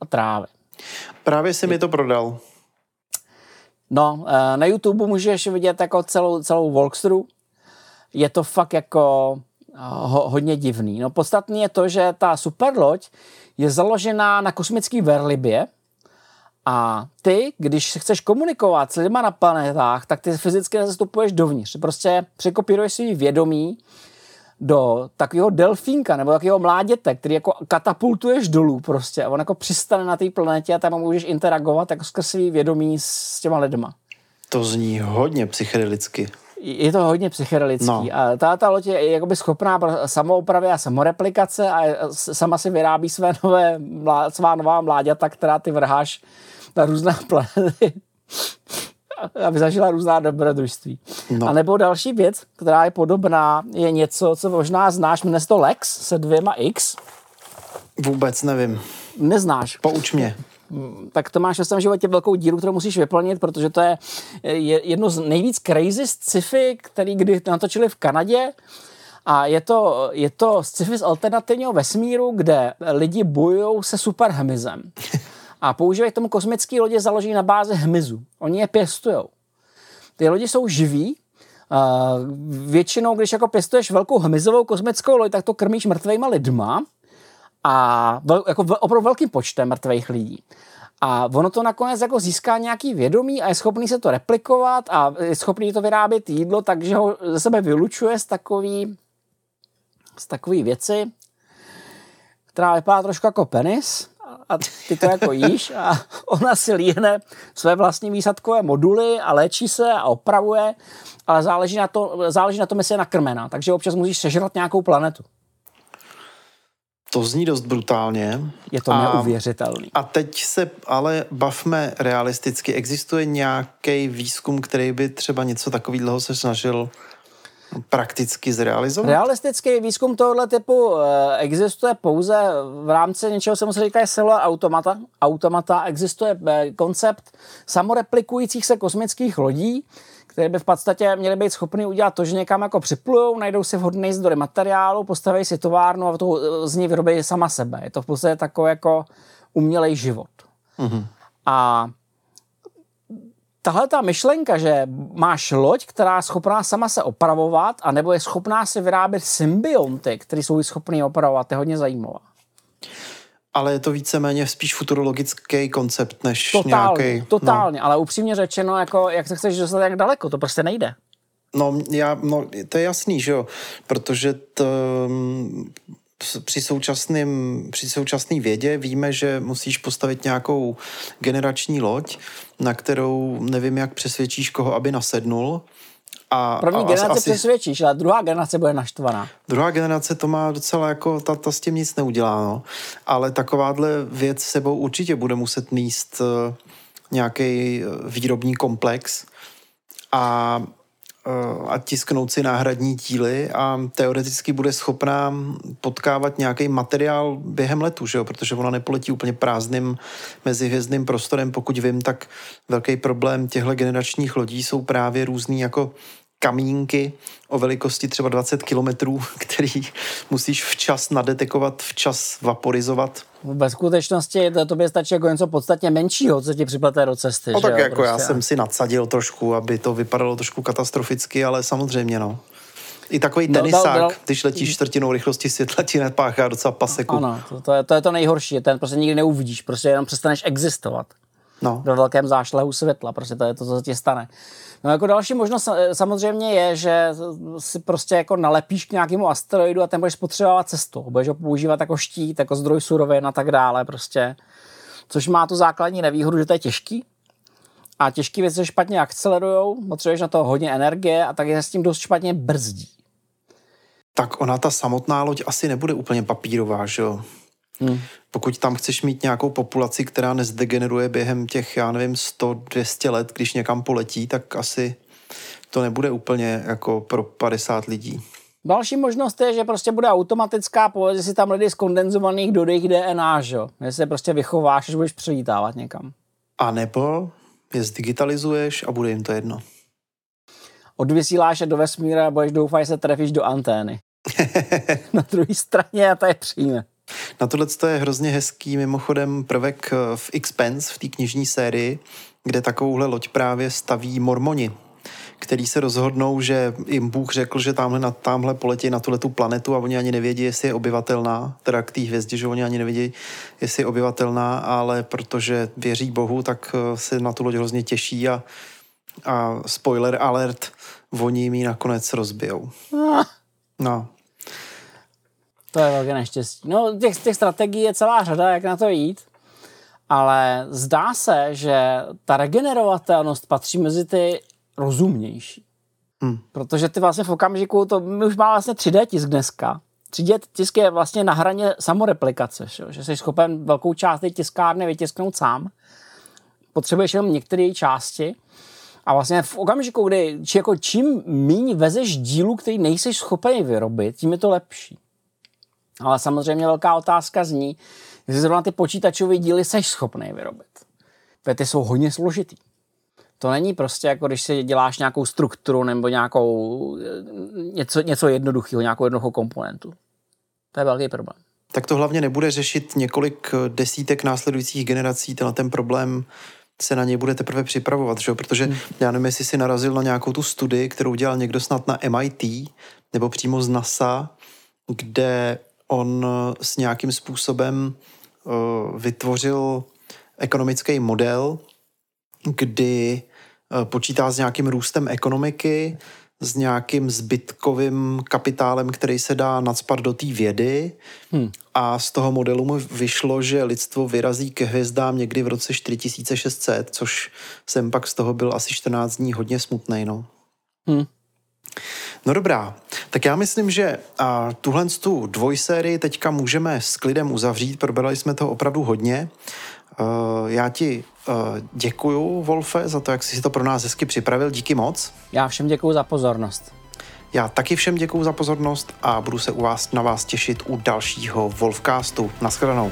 a trávy. Právě si mi to prodal. No, eh, na YouTube můžeš vidět jako celou, celou walkthrough. Je to fakt jako eh, ho, hodně divný. No podstatný je to, že ta superloď je založená na kosmické verlibě, a ty, když chceš komunikovat s lidma na planetách, tak ty fyzicky nezastupuješ dovnitř. Prostě překopíruješ svý vědomí do takového delfínka nebo takového mláděte, který jako katapultuješ dolů prostě a on jako přistane na té planetě a tam můžeš interagovat jako skrz svý vědomí s těma lidma. To zní hodně psychedelicky. Je to hodně psychedelický. No. A ta, ta loď je jakoby schopná samoupravy a samoreplikace a sama si vyrábí své nové, svá nová mláďata, která ty vrháš na různá planety, aby zažila různá dobrodružství. No. A nebo další věc, která je podobná, je něco, co možná znáš, jmenuje to Lex se dvěma X. Vůbec nevím. Neznáš. Pouč mě tak to máš ve svém životě velkou díru, kterou musíš vyplnit, protože to je jedno z nejvíc crazy sci-fi, který kdy natočili v Kanadě. A je to, je to sci-fi z alternativního vesmíru, kde lidi bojují se superhmyzem. A používají k tomu kosmické lodě založené na bázi hmyzu. Oni je pěstují. Ty lodi jsou živí, většinou, když jako pěstuješ velkou hmyzovou kosmickou loď, tak to krmíš mrtvejma lidma a vel, jako opravdu velkým počtem mrtvých lidí. A ono to nakonec jako získá nějaký vědomí a je schopný se to replikovat a je schopný to vyrábět jídlo, takže ho ze sebe vylučuje z takový, z takový věci, která vypadá trošku jako penis a ty to jako jíš a ona si líhne své vlastní výsadkové moduly a léčí se a opravuje, ale záleží na, to, záleží na tom, jestli je nakrmená, takže občas musíš sežrat nějakou planetu. To zní dost brutálně. Je to A- neuvěřitelný. A teď se ale bavme realisticky. Existuje nějaký výzkum, který by třeba něco takového se snažil prakticky zrealizovat? Realistický výzkum tohoto typu eh, existuje pouze v rámci něčeho, se mu se říká cellular automata. automata. Existuje eh, koncept samoreplikujících se kosmických lodí, které by v podstatě měly být schopny udělat to, že někam jako připlujou, najdou si vhodný zdroj materiálu, postaví si továrnu a to, eh, z ní vyrobí sama sebe. Je to v podstatě takový jako umělej život. Mhm. A tahle ta myšlenka, že máš loď, která je schopná sama se opravovat, anebo je schopná si vyrábět symbionty, které jsou schopný opravovat, je hodně zajímavá. Ale je to víceméně spíš futurologický koncept, než Totálně, nějaký... totálně, ale upřímně řečeno, jako, jak se chceš dostat jak daleko, to prostě nejde. No, no, já, no, to je jasný, že jo, protože t, při současným, při současné vědě víme, že musíš postavit nějakou generační loď, na kterou nevím, jak přesvědčíš koho, aby nasednul. A, První a generace přesvědčíš, ale druhá generace bude naštvaná. Druhá generace to má docela jako, ta, ta s tím nic neudělá, no. Ale takováhle věc sebou určitě bude muset míst uh, nějaký výrobní komplex a, a tisknout si náhradní díly a teoreticky bude schopná potkávat nějaký materiál během letu, že jo? protože ona nepoletí úplně prázdným mezihvězdným prostorem. Pokud vím, tak velký problém těchto generačních lodí jsou právě různý jako kamínky o velikosti třeba 20 kilometrů, který musíš včas nadetekovat, včas vaporizovat. Ve skutečnosti to tobě stačí jako něco podstatně menšího, co ti připlete do cesty. No že tak jo, jako já prostě. jsem si nadsadil trošku, aby to vypadalo trošku katastroficky, ale samozřejmě no. I takový No, tenisák, dal- dal- když letíš čtvrtinou rychlosti světla, ti nepáchá docela paseku. Ano, to, to, je, to je to nejhorší, ten prostě nikdy neuvidíš, prostě jenom přestaneš existovat. No. ve velkém zášlehu světla, prostě to je to, co se ti stane. No jako další možnost eh, samozřejmě je, že si prostě jako nalepíš k nějakému asteroidu a ten budeš spotřebovat cestou. Budeš ho používat jako štít, jako zdroj surovin a tak dále prostě. Což má tu základní nevýhodu, že to je těžký. A těžké věci se špatně akcelerujou, potřebuješ na to hodně energie a tak je s tím dost špatně brzdí. Tak ona ta samotná loď asi nebude úplně papírová, že jo? Hmm. Pokud tam chceš mít nějakou populaci, která nezdegeneruje během těch, já nevím, 100-200 let, když někam poletí, tak asi to nebude úplně jako pro 50 lidí. Další možnost je, že prostě bude automatická, povede si tam lidi z kondenzovaných do jejich DNA, že? Že se prostě vychováš, až budeš přelítávat někam. A nebo je zdigitalizuješ a bude jim to jedno. odvysíláš je do vesmíru a budeš doufat, že se trefíš do antény. Na druhé straně a ta je přijme. Na tohle je hrozně hezký mimochodem prvek eh, v Expense, v té knižní sérii, kde takovouhle loď právě staví mormoni, který se rozhodnou, že jim Bůh řekl, že tamhle, na, tamhle poletí na tuhle tu planetu a oni ani nevědí, jestli je obyvatelná, teda k té hvězdě, že oni ani nevědí, jestli je obyvatelná, ale protože věří Bohu, tak eh, se na tu loď hrozně těší a, a spoiler alert, oni jim ji nakonec rozbijou. No, To je velké neštěstí. No, těch, těch strategií je celá řada, jak na to jít, ale zdá se, že ta regenerovatelnost patří mezi ty rozumnější. Hmm. Protože ty vlastně v okamžiku, to my už máme vlastně 3D tisk dneska. 3D tisk je vlastně na hraně samoreplikace, že, jsi schopen velkou část té tiskárny vytisknout sám. Potřebuješ jenom některé její části. A vlastně v okamžiku, kdy či jako čím míň vezeš dílu, který nejsi schopen vyrobit, tím je to lepší. Ale samozřejmě velká otázka zní, jestli zrovna ty počítačové díly seš schopný vyrobit. Protože ty jsou hodně složitý. To není prostě jako když si děláš nějakou strukturu nebo nějakou eh, něco, něco jednoduchého, nějakou jednoduchou komponentu. To je velký problém. tak to hlavně nebude řešit několik eh, desítek následujících generací, tenhle ten problém se na něj bude teprve připravovat, že? protože hmm. já nevím, jestli si narazil na nějakou tu studii, kterou dělal někdo snad na MIT nebo přímo z NASA, kde on eh, s nějakým způsobem uh, vytvořil ekonomický model, kdy uh, počítá s nějakým růstem ekonomiky, s nějakým zbytkovým kapitálem, který se dá nadspat do té vědy Hmm. a z toho modelu mu vyšlo, že lidstvo vyrazí ke hvězdám někdy v roce 4600, což jsem pak z toho byl asi 14 dní hodně smutnej, no. Hmm. No dobrá, Tak já myslím, že tuhle tu dvojsérii teďka můžeme s klidem uzavřít, probrali jsme to opravdu hodně. Já ti děkuju, Wolfe, za to, jak jsi si to pro nás hezky připravil. Díky moc. Já všem děkuju za pozornost. Já taky všem děkuju za pozornost a budu se u vás, na vás těšit u dalšího Wolfcastu. Naschledanou.